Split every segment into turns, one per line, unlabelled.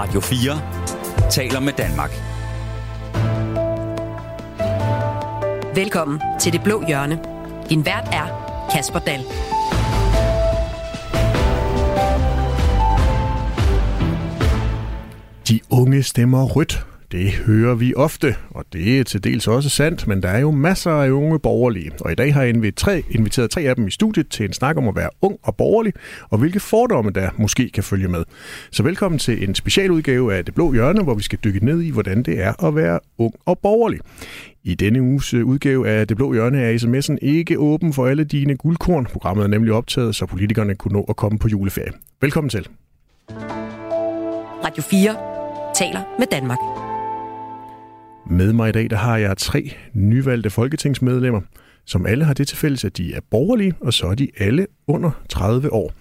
Radio 4 taler med Danmark.
Velkommen til Det Blå Hjørne. Din vært er Kasper Dahl.
De unge stemmer rødt. Det hører vi ofte, og det er til dels også sandt, men der er jo masser af unge borgerlige. Og i dag har jeg inviteret tre, inviteret tre af dem i studiet til en snak om at være ung og borgerlig, og hvilke fordomme der måske kan følge med. Så velkommen til en specialudgave af Det Blå Hjørne, hvor vi skal dykke ned i, hvordan det er at være ung og borgerlig. I denne uges øh, udgave af Det Blå Hjørne er sms'en ikke åben for alle dine guldkorn. Programmet er nemlig optaget, så politikerne kunne nå at komme på juleferie. Velkommen til.
Radio 4 taler med Danmark.
Med mig i dag, der har jeg tre nyvalgte folketingsmedlemmer, som alle har det til fælles, at de er borgerlige, og så er de alle under 30 år.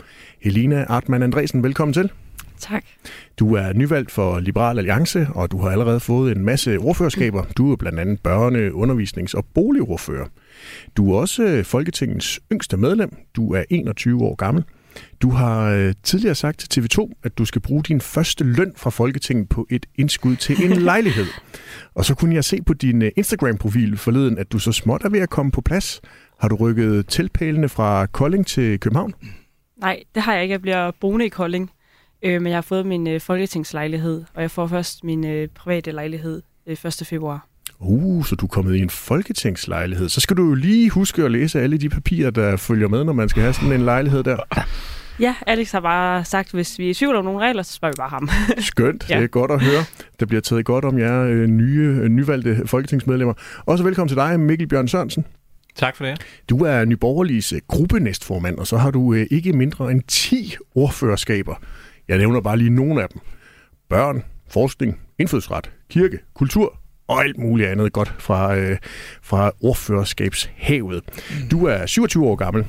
Helena Artmann Andresen, velkommen til.
Tak.
Du er nyvalgt for Liberal Alliance, og du har allerede fået en masse ordførerskaber. Du er blandt andet børne-, undervisnings- og boligordfører. Du er også Folketingets yngste medlem. Du er 21 år gammel. Du har øh, tidligere sagt til TV2, at du skal bruge din første løn fra Folketinget på et indskud til en lejlighed. Og så kunne jeg se på din øh, Instagram-profil forleden, at du så småt er ved at komme på plads. Har du rykket tilpælene fra Kolding til København?
Nej, det har jeg ikke. Jeg bliver boende i Kolding. Øh, men jeg har fået min øh, folketingslejlighed, og jeg får først min øh, private lejlighed øh, 1. februar.
Uh, så du er kommet i en folketingslejlighed. Så skal du jo lige huske at læse alle de papirer, der følger med, når man skal have sådan en lejlighed der.
Ja, Alex har bare sagt, hvis vi er i tvivl om nogle regler, så spørger vi bare ham.
Skønt,
Ja.
det er godt at høre. Der bliver taget godt om jer øh, nye, øh, nyvalgte folketingsmedlemmer. Også velkommen til dig, Mikkel Bjørn Sørensen.
Tak for det.
Du er Nyborgerliges øh, gruppenæstformand, og så har du øh, ikke mindre end 10 ordførerskaber. Jeg nævner bare lige nogle af dem. Børn, forskning, indfødsret, kirke, kultur og alt muligt andet godt fra, øh, fra ordførerskabshavet. Du er 27 år gammel.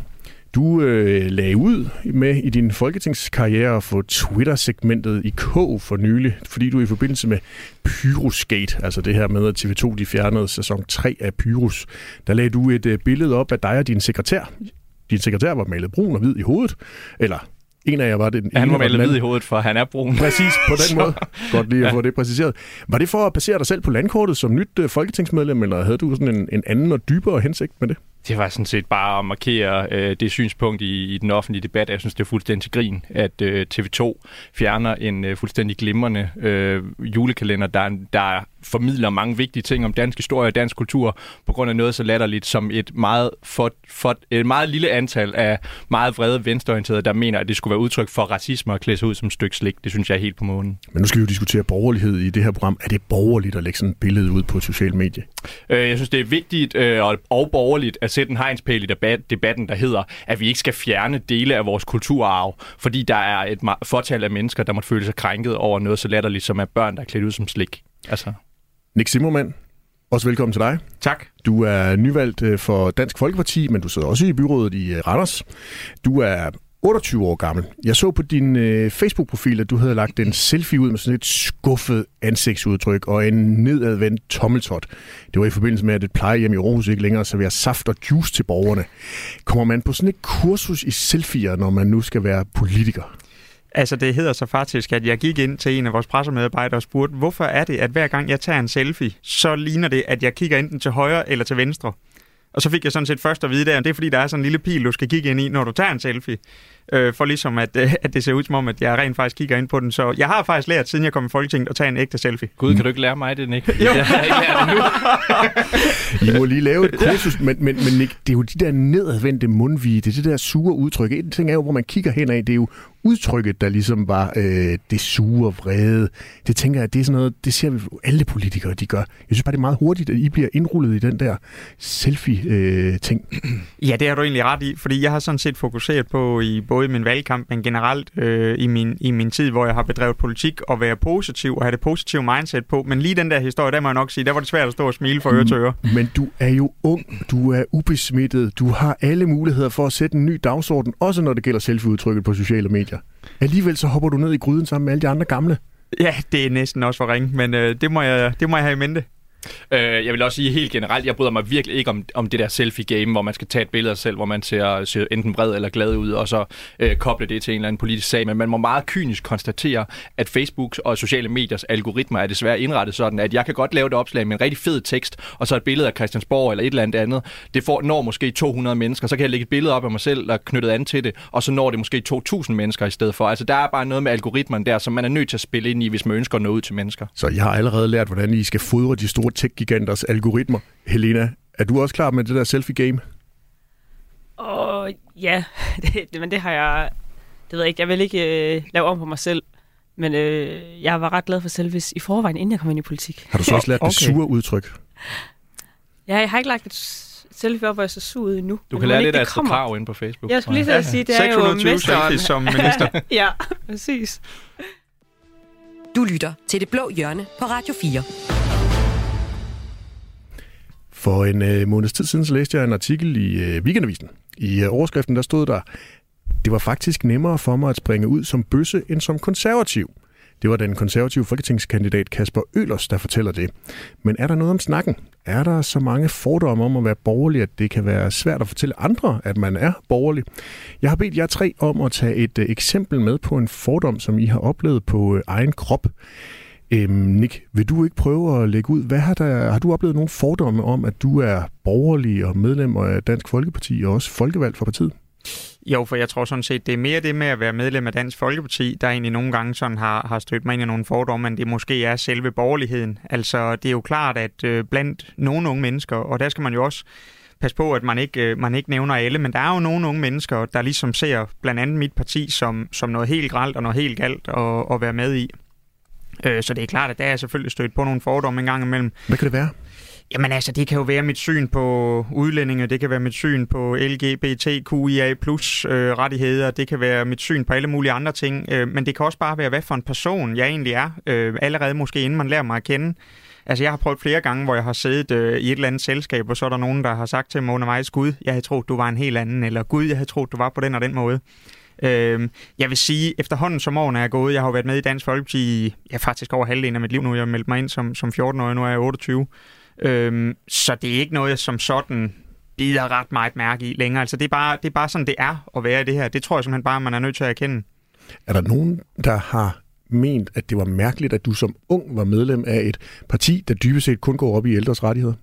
Du øh, lagde ud med i din folketingskarriere at få Twitter-segmentet i K for nylig, fordi du i forbindelse med Pyroskate, altså det her med, at TV2 de fjernede sæson 3 af Pyrus, der lagde du et øh, billede op af dig og din sekretær. Din sekretær var malet brun og hvid i hovedet, eller en af jer var det den
Han
den
melde
anden.
hvid i hovedet, for han er brun.
Præcis, på den måde. Godt lige at
Ja.
få det præciseret. Var det for at basere dig selv på landkortet som nyt øh, folketingsmedlem, eller havde du sådan en, en anden og dybere hensigt med det?
Det var sådan set bare at markere øh, det synspunkt i, i den offentlige debat. Jeg synes, det er fuldstændig grin, at øh, TV2 fjerner en øh, fuldstændig glimrende øh, julekalender, der, der formidler mange vigtige ting om dansk historie og dansk kultur, på grund af noget så latterligt som et meget, for, for, et meget lille antal af meget vrede venstreorienterede, der mener, at det skulle være udtryk for racisme og klæde sig ud som et stykke slik. Det synes jeg er helt på månen.
Men nu skal vi jo diskutere borgerlighed i det her program. Er det borgerligt at lægge sådan et billede ud på sociale medier?
Øh, Jeg synes, det er vigtigt øh, og, og borgerligt at sætte en hegnspæl i debat, debatten, der hedder, at vi ikke skal fjerne dele af vores kulturarv, fordi der er et fortal af mennesker, der måtte føle sig krænket over noget så latterligt, som er børn, der er klædt ud som slik. Altså,
Nick Zimmermann, også velkommen til dig.
tak.
Du er nyvalgt øh, for Dansk Folkeparti, men du sidder også i byrådet i øh, Randers. Du er 28 år gammel. Jeg så på din øh, Facebook-profil, at du havde lagt en selfie ud med sådan et skuffet ansigtsudtryk og en nedadvendt tommeltot. Det var i forbindelse med, at et plejehjem i Aarhus ikke længere serverer saft og juice til borgerne. Kommer man på sådan et kursus i selfier, når man nu skal være politiker?
Altså, det hedder så faktisk, at jeg gik ind til en af vores pressemedarbejdere og spurgte, hvorfor er det, at hver gang jeg tager en selfie, så ligner det, at jeg kigger enten til højre eller til venstre. Og så fik jeg sådan set først at vide der, at det er fordi, der er sådan en lille pil, du skal kigge ind i, når du tager en selfie. Øh, for ligesom, at, øh, at det ser ud som om, at jeg rent faktisk kigger ind på den. Så jeg har faktisk lært, siden jeg kom i Folketinget, at tage en ægte selfie.
Gud, kan du ikke lære mig det, Nick? Jo. Jeg har ikke lært det nu.
I må lige lave et kursus, men, men, men Nick, det er jo de der nedadvendte mundvige, det er det der sure udtryk. En ting er jo, hvor man kigger henad, det er jo udtrykket, der ligesom var øh, det sure vrede. Det tænker jeg, det er sådan noget, det ser vi alle politikere, de gør. Jeg synes bare, det er meget hurtigt, at I bliver indrullet i den der selfie-ting.
Ja, det har du egentlig ret i, fordi jeg har sådan set fokuseret på i både min valgkamp, men generelt øh, i, min, i min tid, hvor jeg har bedrevet politik, og være positiv og have det positive mindset på. Men lige den der historie, der må jeg nok sige, der var det svært at stå og smile for øre til øre.
Men du er jo ung, du er ubesmittet, du har alle muligheder for at sætte en ny dagsorden, også når det gælder selfie-udtrykket på sociale medier. Alligevel så hopper du ned i gryden sammen med alle de andre gamle.
Ja, det er næsten også for ringe, men øh, det, må jeg, det må jeg have i mente.
Øh, jeg vil også sige helt generelt, jeg bryder mig virkelig ikke om, om det der selfie-game, hvor man skal tage et billede af sig selv, hvor man ser, ser enten vred eller glad ud, og så øh, koble det til en eller anden politisk sag. Men man må meget kynisk konstatere, at Facebook og sociale mediers algoritmer er desværre indrettet sådan, at jeg kan godt lave et opslag med en rigtig fed tekst, og så et billede af Christiansborg eller et eller andet andet. Det får, når måske 200 mennesker, så kan jeg lægge et billede op af mig selv, der er knyttet an til det, og så når det måske 2.000 mennesker i stedet for. Altså der er bare noget med algoritmen der, som man er nødt til at spille ind i, hvis man ønsker at nå ud til mennesker.
Så jeg har allerede lært, hvordan I skal fodre de store tech-giganters algoritmer. Helena, er du også klar med det der selfie-game?
Og ja, det, det, men det har jeg... Det ved jeg ikke. Jeg vil ikke øh, lave om på mig selv. Men øh, jeg var ret glad for selfies i forvejen, inden jeg kom ind i politik.
Har du så også lært okay. det sure udtryk?
Ja, jeg har ikke lagt et selfie op, hvor jeg så sur ud endnu.
Du kan lære lidt af
det
Astrid
kommer.
Krav inde på Facebook.
Jeg skulle lige at sige, det er jo
620
mesteren.
selfies som minister.
ja, præcis.
Du lytter til Det Blå Hjørne på Radio 4.
For en øh, måneds tid siden så læste jeg en artikel i øh, Weekendavisen. I øh, overskriften der stod der, det var faktisk nemmere for mig at springe ud som bøsse end som konservativ. Det var den konservative folketingskandidat Kasper Ølers, der fortæller det. Men er der noget om snakken? Er der så mange fordomme om at være borgerlig, at det kan være svært at fortælle andre, at man er borgerlig? Jeg har bedt jer tre om at tage et øh, eksempel med på en fordom, som I har oplevet på øh, egen krop. Øhm, Nick, vil du ikke prøve at lægge ud, hvad har, der, har du oplevet nogle fordomme om, at du er borgerlig og medlem af Dansk Folkeparti og også folkevalgt for partiet?
Jo, for jeg tror sådan set, det er mere det med at være medlem af Dansk Folkeparti, der egentlig nogle gange sådan har, har stødt mig ind i nogle fordomme, men det måske er selve borgerligheden. Altså, det er jo klart, at øh, blandt nogle unge mennesker, og der skal man jo også passe på, at man ikke, øh, man ikke nævner alle, men der er jo nogle unge mennesker, der ligesom ser blandt andet mit parti som, som noget helt gralt og noget helt galt at, at være med i. Øh, Så det er klart, at der er selvfølgelig stødt på nogle fordomme en gang imellem.
Hvad kan det være?
Jamen altså, det kan jo være mit syn på udlændinge, det kan være mit syn på LGBTQIA plus øh, rettigheder, det kan være mit syn på alle mulige andre ting, øh, men det kan også bare være, hvad for en person jeg egentlig er, øh, allerede måske inden man lærer mig at kende. Altså, jeg har prøvet flere gange, hvor jeg har siddet øh, i et eller andet selskab, og så er der nogen, der har sagt til mig undervejs, Gud, jeg havde troet, du var en helt anden, eller Gud, jeg havde troet, du var på den og den måde. Øh, jeg vil sige, efterhånden som årene er gået, jeg har jo været med i Dansk Folkeparti i ja, faktisk over halvdelen af mit liv nu. Jeg har meldt mig ind som, som 14-årig, nu er jeg 28. Øhm, så det er ikke noget, som sådan bider ret meget mærke i længere. Altså, det er, bare, det er bare sådan, det er at være i det her. Det tror jeg simpelthen bare, man er nødt til at erkende.
Er der nogen, der har ment, at det var mærkeligt, at du som ung var medlem af et parti, der dybest set kun går op i ældres rettigheder?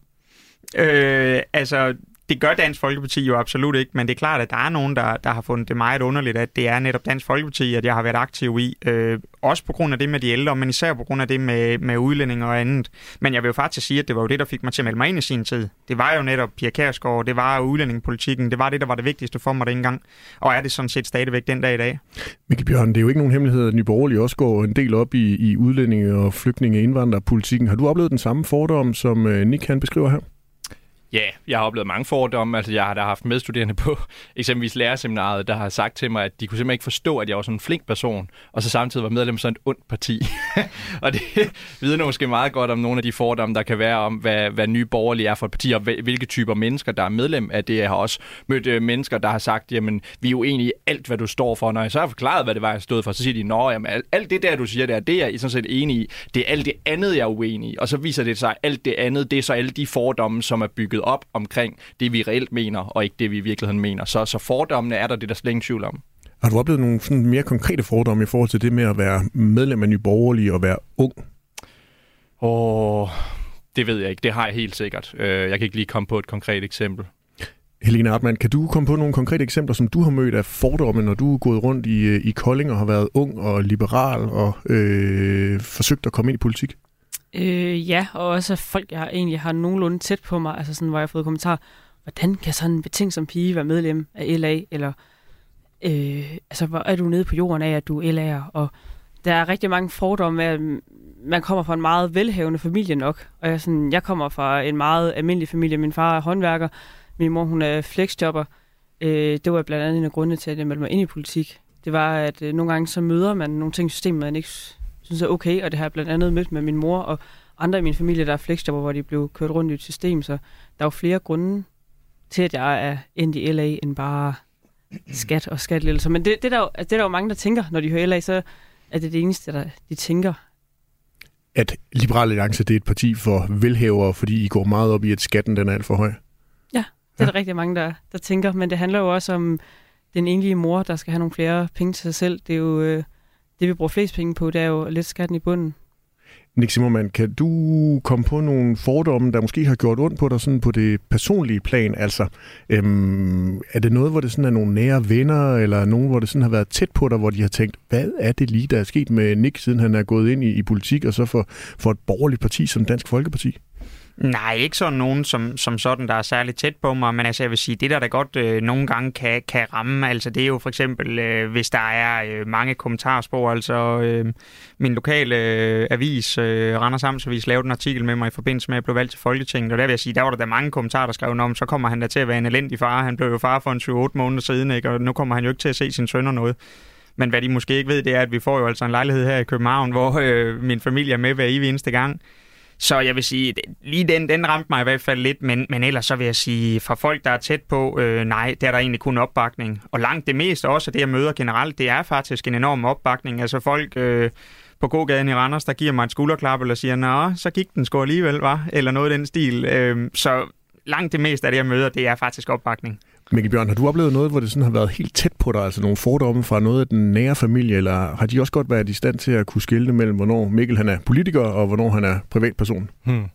Øh, altså, det gør Dansk Folkeparti jo absolut ikke, men det er klart, at der er nogen, der, der har fundet det meget underligt, at det er netop Dansk Folkeparti, at jeg har været aktiv i. Øh, også på grund af det med de ældre, men især på grund af det med, med udlænding og andet. Men jeg vil jo faktisk sige, at det var jo det, der fik mig til at melde mig ind i sin tid. Det var jo netop Pia Kærsgaard, det var udlændingepolitikken, det var det, der var det vigtigste for mig dengang. Og er det sådan set stadigvæk den dag i dag.
Mikkel Bjørn, det er jo ikke nogen hemmelighed, at Nye Borgerlige også går en del op i, i udlændinge- og flygtninge- og indvandrerpolitikken. Har du oplevet den samme fordom, som øh, Nick han beskriver her?
Ja, jeg har oplevet mange fordomme. Altså, jeg har da haft medstuderende på eksempelvis lærerseminaret, der har sagt til mig, at de kunne simpelthen ikke forstå, at jeg var sådan en flink person, og så samtidig var medlem af sådan et ondt parti. og det vidner måske meget godt om nogle af de fordomme, der kan være om, hvad, hvad nye borgerlige er for et parti, og hvilke typer mennesker, der er medlem af det. Jeg har også mødt øh, mennesker, der har sagt, jamen, vi er uenige i alt, hvad du står for. Når jeg så har forklaret, hvad det var, jeg stod for, så siger de, nå, jamen, alt, alt det der, du siger der, det er jeg sådan set enig i. Det er alt det andet, jeg er uenig i. Og så viser det sig, at alt det andet, det er så alle de fordomme, som er bygget op omkring det, vi reelt mener, og ikke det, vi i virkeligheden mener. Så, så fordommene er der, det er der slet ingen tvivl om.
Har du oplevet nogle sådan mere konkrete fordomme i forhold til det med at være medlem af Nye Borgerlige og være ung?
Åh, det ved jeg ikke. Det har jeg helt sikkert. Øh, Jeg kan ikke lige komme på et konkret eksempel.
Helena Artmann, kan du komme på nogle konkrete eksempler, som du har mødt af fordomme, når du er gået rundt i, øh, i Kolding og har været ung og liberal og øh, forsøgt at komme ind i politik?
Øh, ja, og også folk, jeg egentlig har nogenlunde tæt på mig, altså sådan, hvor jeg har fået kommentarer, hvordan kan sådan en betingsom pige være medlem af LA, eller øh, altså, hvor er du nede på jorden af, at du er LA'er, og der er rigtig mange fordomme med, at man kommer fra en meget velhavende familie nok, og jeg, sådan, jeg kommer fra en meget almindelig familie. Min far er håndværker, min mor hun er flexjobber. Øh, det var blandt andet en af grundene til, at jeg meldte mig ind i politik. Det var, at øh, nogle gange så møder man nogle ting i systemet, man ikke synes er okay, og det har jeg blandt andet mødt med min mor og andre i min familie, der er flexjobber, hvor de blev kørt rundt i et system, så der er jo flere grunde til, at jeg er endt i LA, end bare skat og skattelettelser. Men det, det, er der jo, altså, det er der jo mange, der tænker, når de hører LA, så er det det eneste, der de tænker.
at Liberale Alliance det er et parti for velhævere, fordi I går meget op i, at skatten den er alt for høj?
Ja, det er der rigtig mange, der, der tænker. Men det handler jo også om den enlige mor, der skal have nogle flere penge til sig selv. Det er jo øh, det, vi bruger flest penge på, det er jo lidt skatten i bunden.
Nick Zimmermann, kan du komme på nogle fordomme, der måske har gjort ondt på dig sådan på det personlige plan? Altså, øhm, er det noget, hvor det sådan er nogle nære venner, eller nogen, hvor det sådan har været tæt på dig, hvor de har tænkt, hvad er det lige, der er sket med Nick, siden han er gået ind i, i politik, og så for, for et borgerligt parti som Dansk Folkeparti?
Nej, ikke sådan nogen som, som sådan, der er særligt tæt på mig, men altså jeg vil sige, det der da godt øh, nogle gange kan, kan ramme, altså det er jo for eksempel, øh, hvis der er øh, mange kommentarspor, altså øh, min lokale øh, avis, øh, Randers Amtsavis, lavede en artikel med mig i forbindelse med, at jeg blev valgt til Folketinget, og der vil jeg sige, der var der da mange kommentarer, der skrev om, så kommer han da til at være en elendig far, han blev jo far for en 7-8 måneder siden, ikke? og nu kommer han jo ikke til at se sin søn og noget. Men hvad de måske ikke ved, det er, at vi får jo altså en lejlighed her i København, hvor øh, min familie er med hver evig eneste gang. Så jeg vil sige, lige den, den ramte mig i hvert fald lidt, men, men ellers så vil jeg sige, fra folk, der er tæt på, øh, nej, der er der egentlig kun opbakning. Og langt det meste også af det, jeg møder generelt, det er faktisk en enorm opbakning. Altså folk øh, på gågaden i Randers, der giver mig et skulderklap, eller siger, nå, så gik den sgu alligevel, var Eller noget i den stil. Øh, så langt det meste af det, jeg møder, det er faktisk opbakning.
Mikkel Bjørn, har du oplevet noget, hvor det sådan har været helt tæt på dig, altså nogle fordomme fra noget af den nære familie, eller har de også godt været i stand til at kunne skille mellem, hvornår Mikkel han er politiker, og hvornår han er privatperson?
Hmm.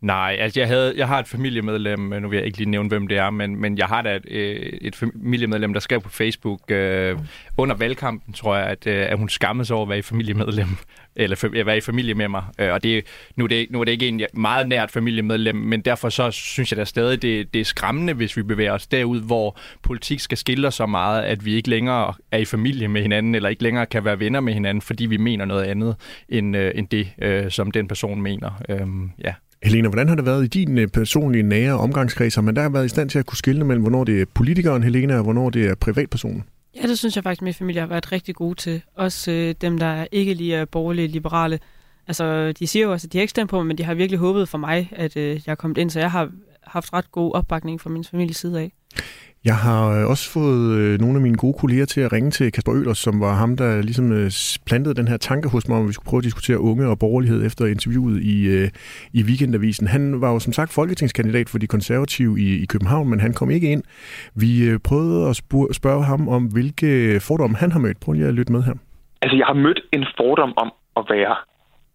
Nej, altså jeg, havde, jeg har et familiemedlem, øh, nu vil jeg ikke lige nævne, hvem det er, men, men jeg har da et, øh, et familiemedlem, der skrev på Facebook øh, under valgkampen, tror jeg, at, øh, at hun skammede sig over at være i familiemedlem, eller at være i familie med mig. Øh, og det, nu, er det, nu er det ikke en meget nært familiemedlem, men derfor så synes jeg da stadig, det, det er skræmmende, hvis vi bevæger os derud, hvor politik skal skille så meget, at vi ikke længere er i familie med hinanden, eller ikke længere kan være venner med hinanden, fordi vi mener noget andet, end, øh, end det, øh, som den person mener. Øh, ja.
Helena, hvordan har det været i din øh, personlige nære omgangskreds? Har man der været i stand til at kunne skille mellem, hvornår det er politikeren Helena, og hvornår det er privatpersonen?
Ja, det synes jeg faktisk, at min familie har været rigtig gode til. Også øh, dem, der ikke lige er borgerlige liberale. Altså, de siger jo også, at de har ikke stemt på mig, men de har virkelig håbet for mig, at øh, jeg er kommet ind, så jeg har haft ret god opbakning fra min families side af.
Jeg har øh, også fået øh, nogle af mine gode kolleger til at ringe til Kasper Ølers, som var ham, der ligesom øh, plantede den her tanke hos mig, om vi skulle prøve at diskutere unge og borgerlighed efter interviewet i, i Weekendavisen. Han var jo som sagt folketingskandidat for de konservative i, i København, men han kom ikke ind. Vi prøvede at spørge ham om, hvilke fordomme han har mødt. Prøv lige at lytte med her.
Altså, jeg har mødt en fordom om at være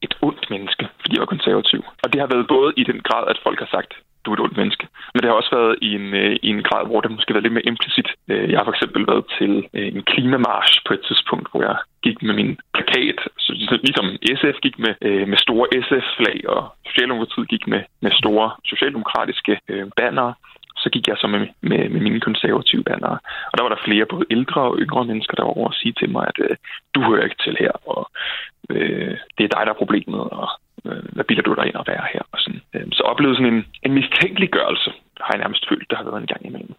et ondt menneske, fordi jeg var konservativ. Og det har været både i den grad, at folk har sagt, du er et ondt menneske. Men det har også været i en, øh, i en grad, hvor det måske været lidt mere implicit. Øh, jeg har for eksempel været til øh, en klimamarsch på et tidspunkt, hvor jeg gik med min plakat, så ligesom SF gik med, øh, med store SF-flag, og Socialdemokratiet gik med, med store socialdemokratiske øh, bannere så gik jeg så med, med, med mine konservative bannere. Og der var der flere, både ældre og yngre mennesker, der var over at sige til mig, at øh, du hører ikke til her, og øh, det er dig, der er problemet, og Øh, hvad bilder du dig ind at være her? Og sådan. Øh, så oplevede sådan en, en mistænkeliggørelse, har jeg nærmest følt, der har været en gang imellem.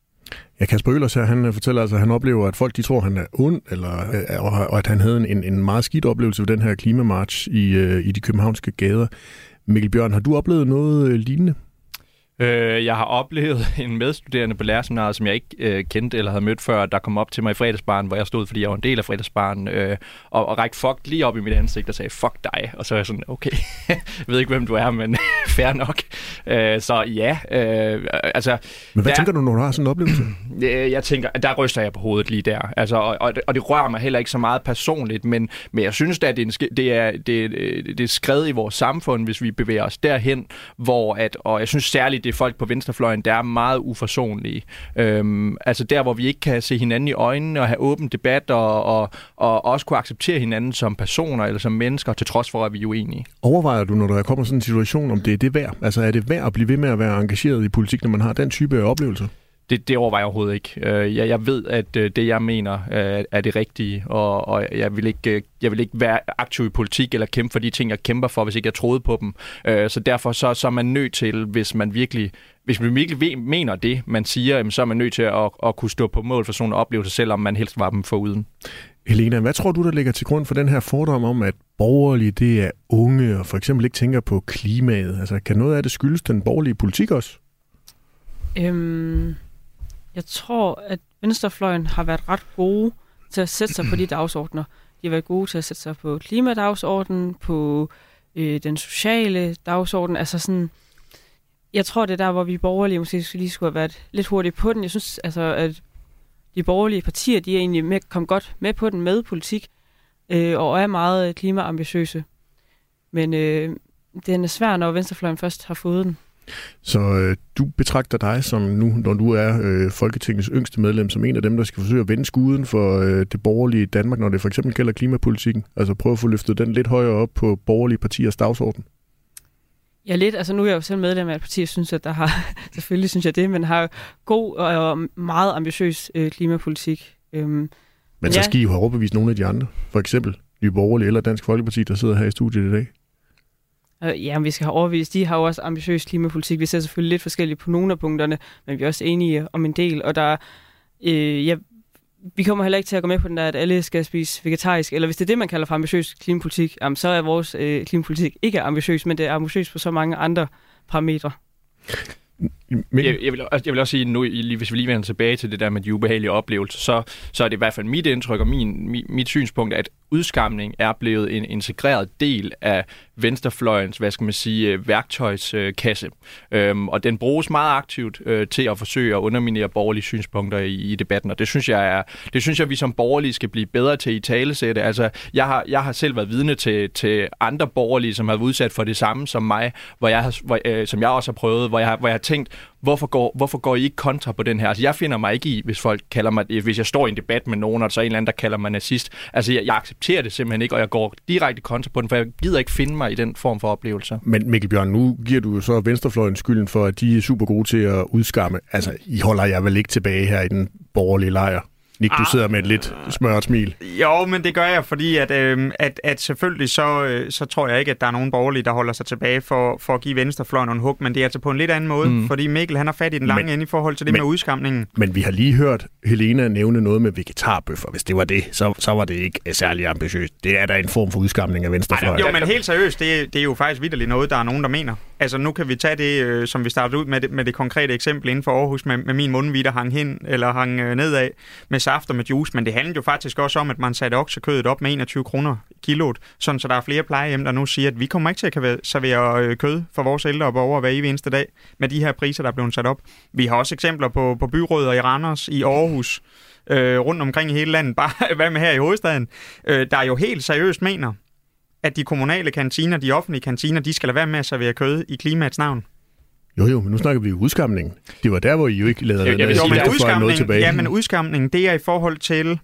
Ja, Kasper Øhlers her, han øh, fortæller altså, at han oplever, at folk de tror, at han er ond, eller, og at han havde en, en meget skidt oplevelse ved den her klimamarch i, i de københavnske gader. Mikkel Bjørn, har du oplevet noget lignende?
Øh, jeg har oplevet en medstuderende på lærerseminaret, som jeg ikke øh, kendte eller havde mødt før, der kom op til mig i fredagsbaren, hvor jeg stod, fordi jeg var en del af fredagsbaren, øh, og, og rækte fuck lige op i mit ansigt og sagde, fuck dig. Og så er jeg sådan, okay, jeg ved ikke, hvem du er, men fair nok. Øh, så ja, øh, altså...
Men hvad der, tænker du, når du har sådan en oplevelse?
Øh, jeg tænker, der ryster jeg på hovedet lige der. Altså, og, og, og det rører mig heller ikke så meget personligt, men, men jeg synes da, at det er, en, det, er, det, det er skrevet i vores samfund, hvis vi bevæger os derhen, hvor at, og jeg synes særligt, det virkelig folk på venstrefløjen, der er meget uforsonlige. Øhm, altså der, hvor vi ikke kan se hinanden i øjnene og have åben debat og, og, og også kunne acceptere hinanden som personer eller som mennesker, til trods for, at vi er uenige.
Overvejer du, når der kommer sådan en situation, om det er det værd? Altså er det værd at blive ved med at være engageret i politik, når man har den type oplevelser?
Det, det overvejer jeg overhovedet ikke. Øh, jeg, jeg ved, at øh, det, jeg mener, øh, er det rigtige, og, og jeg, vil ikke, jeg vil ikke være aktiv i politik eller kæmpe for de ting, jeg kæmper for, hvis ikke jeg troede på dem. Så derfor så, så er man nødt til, hvis man virkelig hvis man virkelig mener det, man siger, så er man nødt til at, at kunne stå på mål for sådan en oplevelse, selvom man helst var dem foruden.
Helena, hvad tror du, der ligger til grund for den her fordom om, at borgerlige det er unge, og for eksempel ikke tænker på klimaet? Altså, kan noget af det skyldes den borgerlige politik også?
Øhm, jeg tror, at venstrefløjen har været ret gode til at sætte sig på de dagsordner. De har været gode til at sætte sig på klimadagsordenen, på øh, den sociale dagsorden. Altså sådan, jeg tror, det er der, hvor vi borgerlige måske lige skulle have været lidt hurtigt på den. Jeg synes, altså, at de borgerlige partier, de er egentlig med, kom godt med på den med politik, øh, og er meget klimaambitiøse. Men øh, den er svær, når venstrefløjen først har fået den.
Så øh, du betragter dig som nu, når du er øh, Folketingets yngste medlem, som en af dem, der skal forsøge at vende skuden for øh, det borgerlige Danmark, når det for eksempel gælder klimapolitikken? Altså prøve at få løftet den lidt højere op på borgerlige partiers dagsorden?
Ja, lidt. Altså nu er jeg jo selv medlem af et parti, jeg synes, at der har, selvfølgelig synes jeg det, men har god og meget ambitiøs øh, klimapolitik. Øhm,
men så ja. skal I jo have overbevist nogle af de andre. For eksempel Nye Borgerlige eller Dansk Folkeparti, der sidder her i studiet i dag.
Øh, ja, vi skal have overvist. De har jo også ambitiøs klimapolitik. Vi ser selvfølgelig lidt forskelligt på nogle af punkterne, men vi er også enige om en del. Og der, øh, ja, vi kommer heller ikke til at gå med på den der, at alle skal spise vegetarisk. Eller hvis det er det, man kalder for ambitiøs klimapolitik, jamen, så er vores øh, klimapolitik ikke ambitiøs, men det er ambitiøs på så mange andre parametre.
Men... Jeg, jeg, vil, altså, jeg vil også sige, nu, hvis vi lige vender tilbage til det der med de ubehagelige oplevelser, så, så er det i hvert fald mit indtryk og min, mit, mit synspunkt, at udskamning er blevet en integreret del af venstrefløjens, hvad skal man sige, øh, værktøjskasse. Øhm, og den bruges meget aktivt øh, til at forsøge at underminere borgerlige synspunkter i, i debatten, og det synes jeg er, det synes jeg, vi som borgerlige skal blive bedre til i talesætte. Altså, jeg har, jeg har selv været vidne til, til andre borgerlige, som har været udsat for det samme som mig, hvor jeg har, hvor, øh, som jeg også har prøvet, hvor jeg, hvor jeg har tænkt, hvorfor går, hvorfor går I ikke kontra på den her? Altså, jeg finder mig ikke i, hvis folk kalder mig, hvis jeg står i en debat med nogen, og så er en eller anden, der kalder mig nazist. Altså, jeg, jeg accepterer det simpelthen ikke, og jeg går direkte kontra på den, for jeg gider ikke finde mig i den form for oplevelser.
Men Mikkel Bjørn, nu giver du så Venstrefløjen skylden for, at de er super gode til at udskamme. Altså, I holder jeg vel ikke tilbage her i den borgerlige lejr? Nick, du ah. sidder med et lidt smøret smil.
Jo, men det gør jeg, fordi at, øh, at, at selvfølgelig så, øh, så tror jeg ikke, at der er nogen borgerlige, der holder sig tilbage for, for at give venstrefløjen en hug, men det er altså på en lidt anden måde, mm. fordi Mikkel han har fat i den lange men, ende i forhold til det men, med udskamningen.
Men vi har lige hørt Helena nævne noget med vegetarbøffer. Hvis det var det, så, så var det ikke særlig ambitiøst. Det er da en form for udskamning af venstrefløjen.
Jo, men helt seriøst, det, det er jo faktisk vidderligt noget, der er nogen, der mener. Altså nu kan vi tage det, øh, som vi startede ud med det, med det konkrete eksempel inden for Aarhus, med, med min mundvide, der hang hen eller hang øh, nedad med saft og med juice, men det handlede jo faktisk også om, at man satte oksekødet op med 21 kroner kiloet, sådan så der er flere plejehjem, der nu siger, at vi kommer ikke til at servere øh, kød for vores ældre borgere hver evig eneste dag med de her priser, der er blevet sat op. Vi har også eksempler på, på byråder i Randers, i Aarhus, øh, rundt omkring i hele landet, bare hvad med her i hovedstaden, øh, der jo helt seriøst mener, at de kommunale kantiner, de offentlige kantiner, de skal lade være med at servere kød i klimaets navn.
Jo, jo, men nu snakker vi jo udskamning. Det var der, hvor I jo ikke lavede
noget, jo, men udskamning, noget tilbage. Ja, men udskamning, det er i forhold til,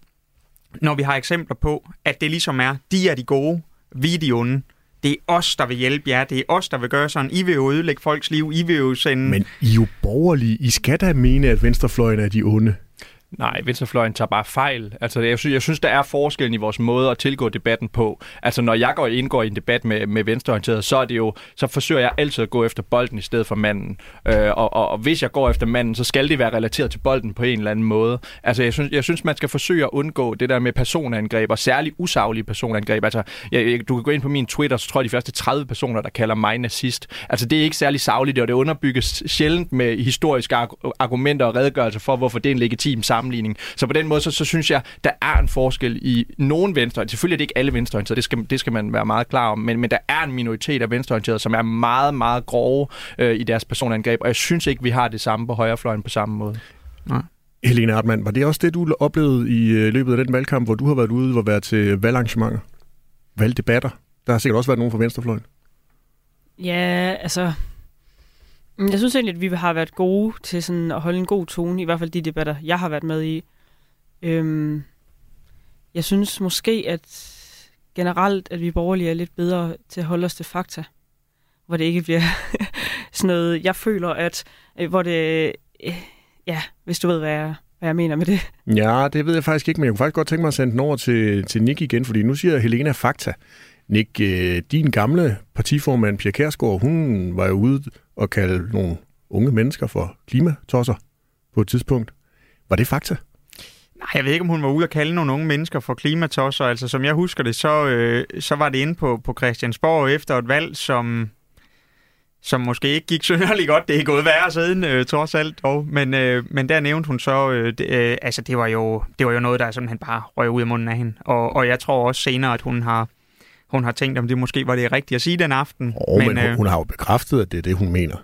når vi har eksempler på, at det ligesom er, de er de gode, vi er de onde. Det er os, der vil hjælpe jer. Det er os, der vil gøre sådan. I vil jo ødelægge folks liv. I vil jo sende...
Men I er jo borgerlige. I skal da mene, at venstrefløjen er de onde.
Nej, venstrefløjen tager bare fejl. Altså, jeg, synes, jeg synes, der er forskellen i vores måde at tilgå debatten på. Altså, når jeg går indgår i en debat med, med venstreorienteret, så er det jo, så forsøger jeg altid at gå efter bolden i stedet for manden. Øh, og, og, og, hvis jeg går efter manden, så skal det være relateret til bolden på en eller anden måde. Altså, jeg synes, jeg synes man skal forsøge at undgå det der med personangreb, og særligt usaglige personangreb. Altså, jeg, du kan gå ind på min Twitter, så tror jeg, de første 30 personer, der kalder mig nazist. Altså, det er ikke særlig sagligt, og det underbygges sjældent med historiske argumenter og redegørelser for, hvorfor det er en legitim sammenligning. Så på den måde, så, så synes jeg, der er en forskel i nogen venstre. Selvfølgelig er det ikke alle venstreorienterede, det skal, det skal man være meget klar om, men, men der er en minoritet af venstreorienterede, som er meget, meget grove øh, i deres personangreb, og jeg synes ikke, vi har det samme på højrefløjen på samme måde.
Nej. Helene Hartmann, var det også det, du oplevede i øh, løbet af den valgkamp, hvor du har været ude og været til valgarrangementer? Valgdebatter? Der har sikkert også været nogen fra venstrefløjen.
Ja, altså, Mm, jeg synes egentlig, at vi har været gode til sådan at holde en god tone, i hvert fald de debatter, jeg har været med i. Øhm, jeg synes måske, at generelt, at vi borgerlige er lidt bedre til at holde os til fakta, hvor det ikke bliver sådan noget, jeg føler, at øh, hvor det, øh, ja, hvis du ved, hvad jeg, hvad jeg mener med det.
Ja, det ved jeg faktisk ikke, men jeg kunne faktisk godt tænke mig at sende den over til, til Nick igen, fordi nu siger Helena fakta. Nick, øh, din gamle partiformand, Pia Kærsgaard, hun var jo ude og kalde nogle unge mennesker for klimatosser på et tidspunkt. Var det fakta?
Nej, jeg ved ikke, om hun var ude og kalde nogle unge mennesker for klimatosser. Altså, som jeg husker det, så, øh, så var det inde på, på Christiansborg efter et valg, som, som måske ikke gik synderligt godt. Det er gået værre siden, øh, trods alt dog. Men, øh, men der nævnte hun så, øh, det, øh, altså det var, jo, det var jo noget, der simpelthen bare røg ud af munden af hende. Og, og jeg tror også senere, at hun har hun har tænkt, om det måske var det rigtige at sige den aften.
Oh, men, men hun, hun har jo bekræftet, at det er det, hun mener.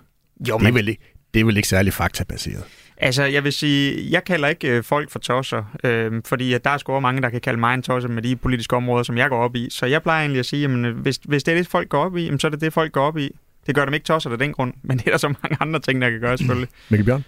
jo,
Det er vel, ikke- det er vel ikke særlig faktabaseret.
Altså, jeg vil sige, jeg kalder ikke øh, folk for tosser, øh, fordi at der er sgu mange, der kan kalde mig en tosser med de politiske områder, som jeg går op i. Så jeg plejer egentlig at sige, jamen, øh, hvis, hvis det er det, folk går op i, jamen, så er det det, folk går op i. Det gør dem ikke tosser af den grund, men det er der så mange andre ting, der kan gøre selvfølgelig.
Mikkel Bjørn?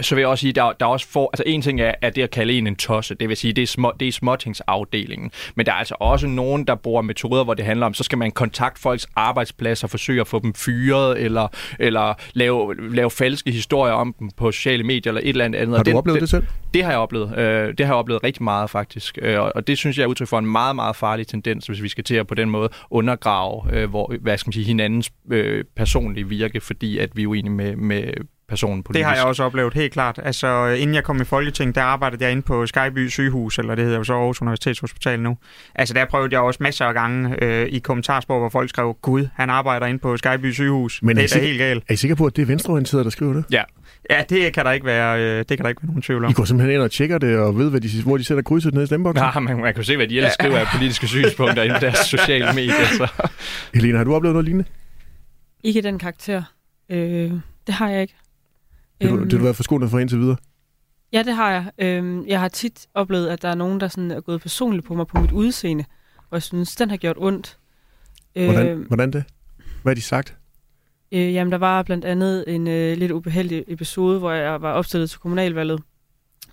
Så vil jeg også sige, der, der er også for, altså en ting er, at det at kalde en en tosse, det vil sige, det er, små, det er småtingsafdelingen. Men der er altså også nogen, der bruger metoder, hvor det handler om, så skal man kontakte folks arbejdspladser, forsøge at få dem fyret, eller, eller lave, lave falske historier om dem på sociale medier, eller et eller andet.
Har du
den-
oplevet
den-
det selv?
Det har jeg oplevet. Øh, det har jeg oplevet rigtig meget, faktisk. Øh, og- og det synes jeg er udtryk for en meget, meget farlig tendens, hvis vi skal til at på den måde undergrave øh, hvor, hvad skal man sige, hinandens øh, personlige virke, fordi at vi er uenige med, med personen politisk.
Det har jeg også oplevet, helt klart. Altså, inden jeg kom i Folketing, der arbejdede jeg inde på Skyby sygehus, eller det hedder jo så Aarhus Universitetshospital nu. Altså, der prøvede jeg også masser af gange øh, i kommentarspor, hvor folk skrev, Gud, han arbejder inde på Skyby sygehus.
Men er
det er
sikker-
helt galt.
Er I sikre på, at det er venstreorienteret, der skriver det?
Ja,
Ja, det kan der ikke være, øh, det kan der ikke være nogen tvivl om.
I går simpelthen ind og tjekker det, og ved, hvad de, hvor de sætter krydset ned i stemmeboksen?
Ja, man, man kan se, hvad de ellers skriver af politiske synspunkter inde på deres sociale medier. Så.
Helena, har du oplevet noget lignende?
Ikke den karakter. Øh, det har jeg ikke.
Det du,
Øhm,
det du været forskånet for indtil videre.
Ja, det har jeg. Øhm, jeg har tit oplevet, at der er nogen, der sådan er gået personligt på mig på mit udseende, og jeg synes, den har gjort ondt.
Hvordan,
Øh,
hvordan det? Hvad har de sagt?
øh, jamen, der var blandt andet en øh, lidt ubeheldig episode, hvor jeg var opstillet til kommunalvalget,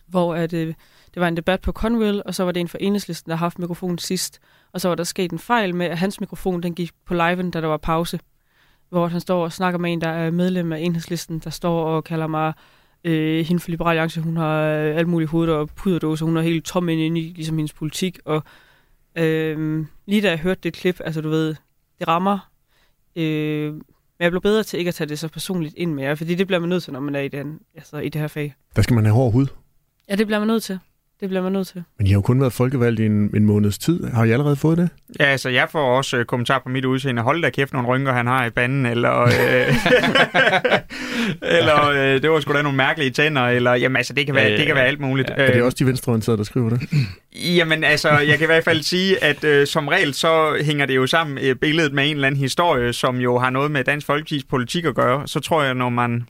hvor at, øh, det var en debat på Conwell, og så var det en fra enhedslisten, der har haft mikrofonen sidst. Og så var der sket en fejl med, at hans mikrofon den gik på liven, da der var pause. Hvor han står og snakker med en, der er medlem af enhedslisten, der står og kalder mig øh, hende for Liberal Alliance. Hun har øh, alt muligt hovedet og puderdåse. Hun er helt tom inde i ligesom hendes politik. Og øh, lige da jeg hørte det klip, altså du ved, det rammer. Øh, men jeg blev bedre til ikke at tage det så personligt ind med jer, fordi det bliver man nødt til, når man er i, den, altså, i det her fag.
Der skal man have hård hud.
Ja, det bliver man nødt til. Det bliver man nødt til.
Men I har jo kun været folkevalgt i en, en måneds tid. Har I allerede fået det?
Ja, altså, jeg får også øh, kommentar på mit udseende. Hold da kæft, nogle rynker, han har i panden, eller... Øh, eller øh, det var sgu da nogle mærkelige tænder, eller... Jamen, altså, det kan være, det kan være alt muligt.
Er det også de venstreorienterede, der skriver det?
Jamen altså, jeg kan i hvert fald sige, at øh, som regel så hænger det jo sammen øh, billedet med en eller anden historie, som jo har noget med Dansk Folkeparti's politik at gøre. Så tror jeg, når man,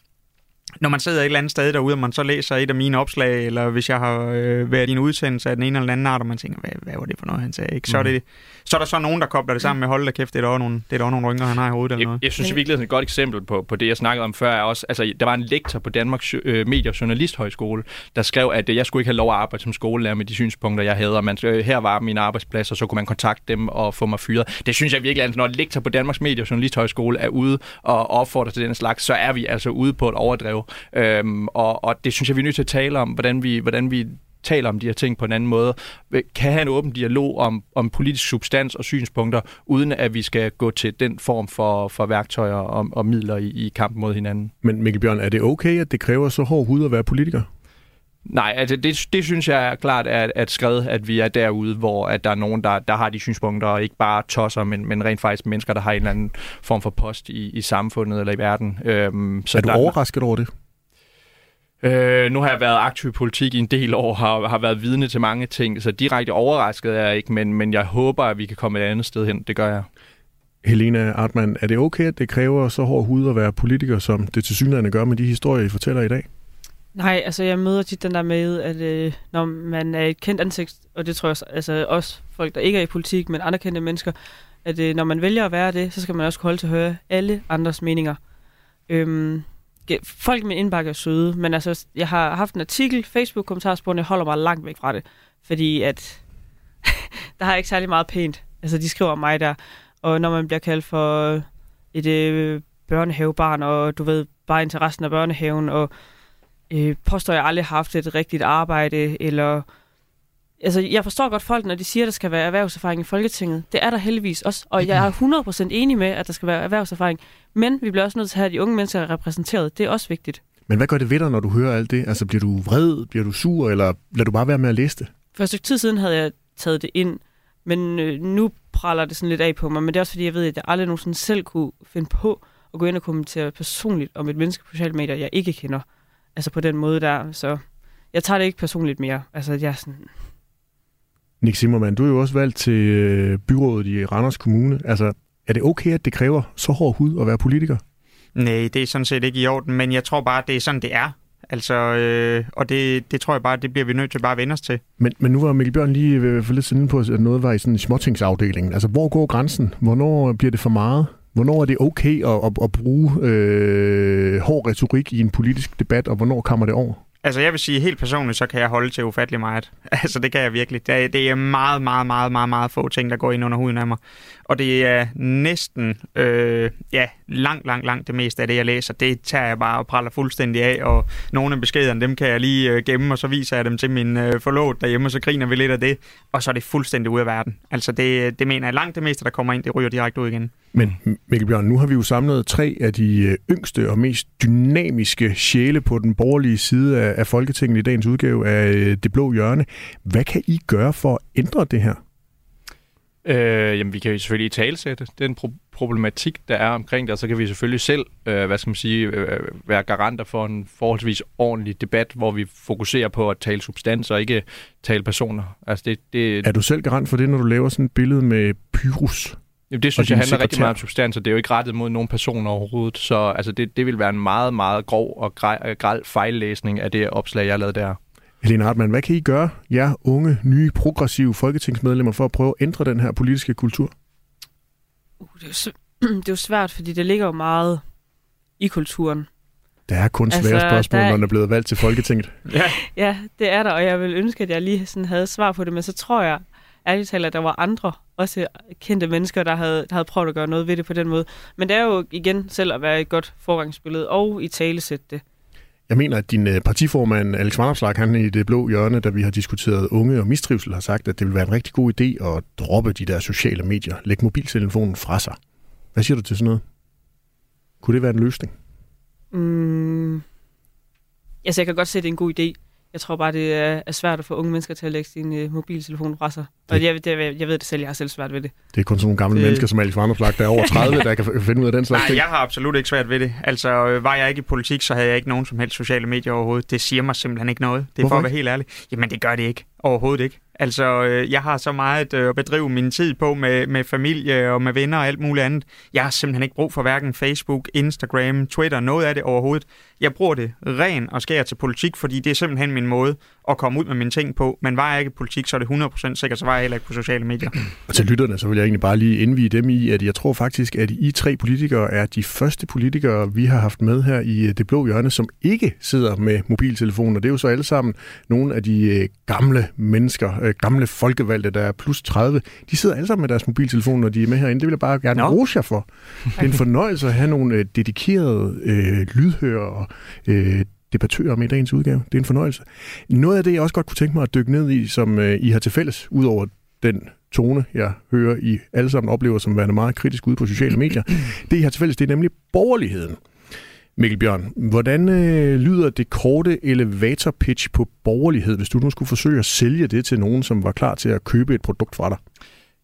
når man sidder et eller andet sted derude, og man så læser et af mine opslag, eller hvis jeg har øh, været i en udsendelse af den ene eller anden art, og man tænker, hvad, hvad var det for noget, han sagde? Ikke? Så, er det, så er der så nogen, der kobler det sammen med, hold da kæft, det er da også nogle, det er da også nogle rynker, han har i hovedet eller
Jeg,
noget.
jeg synes i virkeligheden et godt eksempel på, på det, jeg snakkede om før, er også, altså, der var en lektor på Danmarks øh, Medie- og Journalisthøjskole, der skrev, at øh, jeg skulle ikke have lov at arbejde som skolelærer med de synspunkter, jeg havde, og man, øh, her var min arbejdsplads, og så kunne man kontakte dem og få mig fyret. Det synes jeg virkelig, at når en lektor på Danmarks Medie- og Journalisthøjskole er ude og opfordrer til den slags, så er vi altså ude på et opgave. Øhm, og, og det synes jeg, vi er nødt til at tale om, hvordan vi, hvordan vi taler om de her ting på en anden måde, kan have en åben dialog om, om politisk substans og synspunkter, uden at vi skal gå til den form for, for værktøjer og, og midler i, i kampen mod hinanden.
Men Mikkel Bjørn, er det okay, at det kræver så hård hud at være politiker?
Nej, altså det, det synes jeg er klart er, at skrevet, at vi er derude, hvor at der er nogen, der, der har de synspunkter, og ikke bare tosser, men, men rent faktisk mennesker, der har en eller anden form for post i, i samfundet eller i verden. Øhm,
Så er du
der,
overrasket over det?
Øh, nu har jeg været aktiv i politik i en del år, har, har været vidne til mange ting, så direkte overrasket er jeg ikke, men, men jeg håber, at vi kan komme et andet sted hen. Det gør jeg.
Helena Artmann, er det okay, at det kræver så hård hud at være politiker, som det til synligheden gør med de historier, I fortæller i dag?
Nej, altså jeg møder tit den der med, at øh, når man er et kendt ansigt, og det tror jeg altså også folk, der ikke er i politik, men andre kendte mennesker, at øh, når man vælger at være det, så skal man også kunne holde til at høre alle andres meninger. Øhm, folk med indbakke er søde, men altså, jeg har haft en artikel, Facebook-kommentarsporene, jeg holder mig langt væk fra det, fordi at der har ikke særlig meget pænt. Altså, de skriver om mig der, og når man bliver kaldt for et øh, børnehavebarn, og du ved, bare interessen af børnehaven, og øh, påstår, at jeg aldrig har haft et rigtigt arbejde, eller... Altså, jeg forstår godt folk, når de siger, at der skal være erhvervserfaring i Folketinget. Det er der heldigvis også, og jeg er 100% enig med, at der skal være erhvervserfaring. Men vi bliver også nødt til at have de unge mennesker repræsenteret. Det er også vigtigt.
Men hvad gør det ved dig, når du hører alt det? Altså, bliver du vred? Bliver du sur? Eller lader du bare være med at læse det?
For et stykke tid siden havde jeg taget det ind, men øh, nu praller det sådan lidt af på mig. Men det er også fordi, jeg ved, at jeg aldrig nogensinde selv kunne finde på at gå ind og kommentere personligt om et menneske på sociale medier, jeg ikke kender. Altså på den måde der. Så jeg tager det ikke personligt mere. Altså jeg er sådan...
Nick Zimmermann, du er jo også valgt til øh, byrådet i Randers Kommune. Altså, er det okay, at det kræver så hård hud at være politiker?
Nej, det er sådan set ikke i orden, men jeg tror bare, at det er sådan, det er. Altså, øh, og det, det tror jeg bare, det bliver vi nødt til bare at vende os til.
Men, men nu var Mikkel Bjørn lige for lidt siden på, at noget var i sådan en småtingsafdeling. Altså, hvor går grænsen? Hvornår bliver det for meget? Hvornår er det okay at, at, at bruge øh, hård retorik i en politisk debat, og hvornår kommer det over?
Altså jeg vil sige, helt personligt, så kan jeg holde til ufattelig meget. Altså det kan jeg virkelig. Det er, det er meget, meget, meget, meget, meget få ting, der går ind under huden af mig. Og det er næsten, øh, ja, langt, langt, langt det meste af det, jeg læser. Det tager jeg bare og praller fuldstændig af. Og nogle af beskederne, dem kan jeg lige øh, gemme, og så viser jeg dem til min øh, forlåt derhjemme, og så griner vi lidt af det. Og så er det fuldstændig ude af verden. Altså det, det mener jeg, langt det meste, der kommer ind, det ryger direkte ud igen.
Men Mikkel Bjørn, nu har vi jo samlet tre af de øh, yngste og mest dynamiske sjæle på den borgerlige side af, af Folketinget i dagens udgave af øh, Det Blå Hjørne. Hvad kan I gøre for at ændre det her?
Øh, jamen, vi kan jo selvfølgelig i talsætte den pro- problematik, der er omkring det, og så kan vi selvfølgelig selv, øh, hvad skal man sige, øh, være garanter for en forholdsvis ordentlig debat, hvor vi fokuserer på at tale substans og ikke tale personer. Altså det, det,
er du selv garant for det, når du laver sådan et billede med Pyrus?
Jamen, det synes jeg handler rigtig meget om substans, og det er jo ikke rettet mod nogen personer overhovedet. Så altså, det, det vil være en meget, meget grov og græld fejllæsning af det opslag, jeg lavede der.
Helene Hartmann, hvad kan I gøre, jer unge, nye, progressive folketingsmedlemmer, for at prøve at ændre den her politiske kultur?
Uh, det, er jo, det er jo svært, fordi det ligger jo meget i kulturen.
Der er kun svære altså, spørgsmål, der... når man er blevet valgt til Folketinget.
ja. ja, det er der, og jeg vil ønske, at jeg lige sådan havde svar på det, men så tror jeg ærligt talt, at der var andre, også kendte mennesker, der havde, der havde prøvet at gøre noget ved det på den måde. Men det er jo igen selv at være et godt forgangsbillede og i talesætte det.
Jeg mener, at din øh, partiformand Alex Vanderslag, han i det blå hjørne, da vi har diskuteret unge og mistrivsel, har sagt, at det vil være en rigtig god idé at droppe de der sociale medier. Læg mobiltelefonen fra sig. Hvad siger du til sådan noget? Kunne det være en løsning?
Mm. Altså, jeg kan godt se, at det er en god idé. Jeg tror bare, det er, er svært at få unge mennesker til at lægge sin uh, mobiltelefon fra sig. Det. Og jeg, det, jeg ved det selv, jeg har selv svært ved det.
Det er kun sådan nogle gamle det... mennesker som Alex Vanderslag, der er over 30, der kan finde ud af den slags
Nej, ting. jeg har absolut ikke svært ved det. Altså, øh, var jeg ikke i politik, så havde jeg ikke nogen som helst sociale medier overhovedet. Det siger mig simpelthen ikke noget. Det er Hvorfor? for at være helt ærlig. Jamen, det gør det ikke. Overhovedet ikke. Altså, øh, jeg har så meget øh, at bedrive min tid på med, med familie og med venner og alt muligt andet. Jeg har simpelthen ikke brug for hverken Facebook, Instagram, Twitter, noget af det overhovedet. Jeg bruger det ren og skær til politik, fordi det er simpelthen min måde at komme ud med mine ting på. Men var jeg ikke i politik, så er det 100% sikkert, så var jeg heller ikke på sociale medier.
Og til lytterne, så vil jeg egentlig bare lige indvige dem i, at jeg tror faktisk, at I tre politikere er de første politikere, vi har haft med her i Det Blå Hjørne, som ikke sidder med mobiltelefoner. Det er jo så alle sammen nogle af de øh, gamle mennesker, øh, gamle folkevalgte, der er plus 30. De sidder alle sammen med deres mobiltelefoner, når de er med herinde. Det vil jeg bare gerne no. rose jer for. Det er en fornøjelse at have nogle øh, dedikerede øh, lydhører øh, debattører med i dagens udgave. Det er en fornøjelse. Noget af det, jeg også godt kunne tænke mig at dykke ned i, som øh, I har til fælles, udover den tone, jeg hører, I alle sammen oplever som værende meget kritisk ude på sociale medier, det I har til fælles, det er nemlig borgerligheden. Mikkel Bjørn, hvordan øh, lyder det korte elevator pitch på borgerlighed, hvis du nu skulle forsøge at sælge det til nogen, som var klar til at købe et produkt fra dig?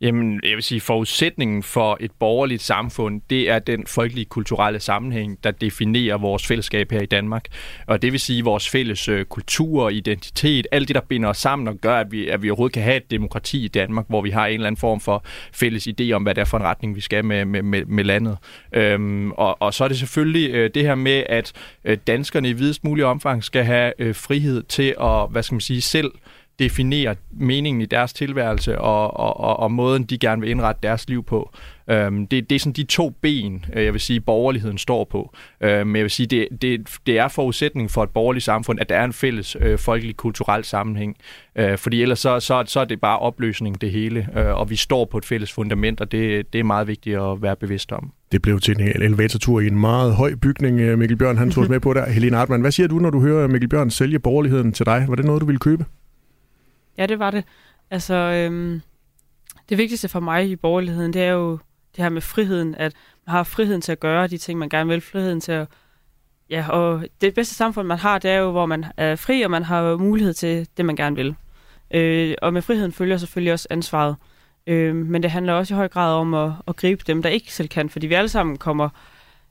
Jamen, jeg vil sige, forudsætningen for et borgerligt samfund, det er den folkelige kulturelle sammenhæng, der definerer vores fællesskab her i Danmark. Og det vil sige vores fælles øh, kultur og identitet, alt det, der binder os sammen og gør, at vi, at vi overhovedet kan have et demokrati i Danmark, hvor vi har en eller anden form for fælles idé om, hvad det er for en retning, vi skal med, med, med, med landet. Øhm, og, og så er det selvfølgelig øh, det her med, at øh, danskerne i videst mulig omfang skal have øh, frihed til at, hvad skal man sige, selv definere meningen i deres tilværelse og, og, og, og måden, de gerne vil indrette deres liv på. Øhm, det, det er sådan de to ben, øh, jeg vil sige, borgerligheden står på. Øhm, men jeg vil sige, det, det, det er forudsætningen for et borgerligt samfund, at der er en fælles øh, folkelig kulturel sammenhæng. Øh, fordi ellers så, så, så er det bare opløsning det hele, øh, og vi står på et fælles fundament, og det, det er meget vigtigt at være bevidst om.
Det blev til en elevatortur i en meget høj bygning, øh, Mikkel Bjørn han tog med på der. Helene Artmann, hvad siger du, når du hører Mikkel Bjørn sælge borgerligheden til dig? Var det noget, du ville købe?
Ja, det var det. Altså, øhm, det vigtigste for mig i borgerligheden, det er jo det her med friheden, at man har friheden til at gøre de ting, man gerne vil, friheden til at Ja, og det bedste samfund, man har, det er jo, hvor man er fri, og man har mulighed til det, man gerne vil. Øh, og med friheden følger selvfølgelig også ansvaret. Øh, men det handler også i høj grad om at, at gribe dem, der ikke selv kan, fordi vi alle sammen kommer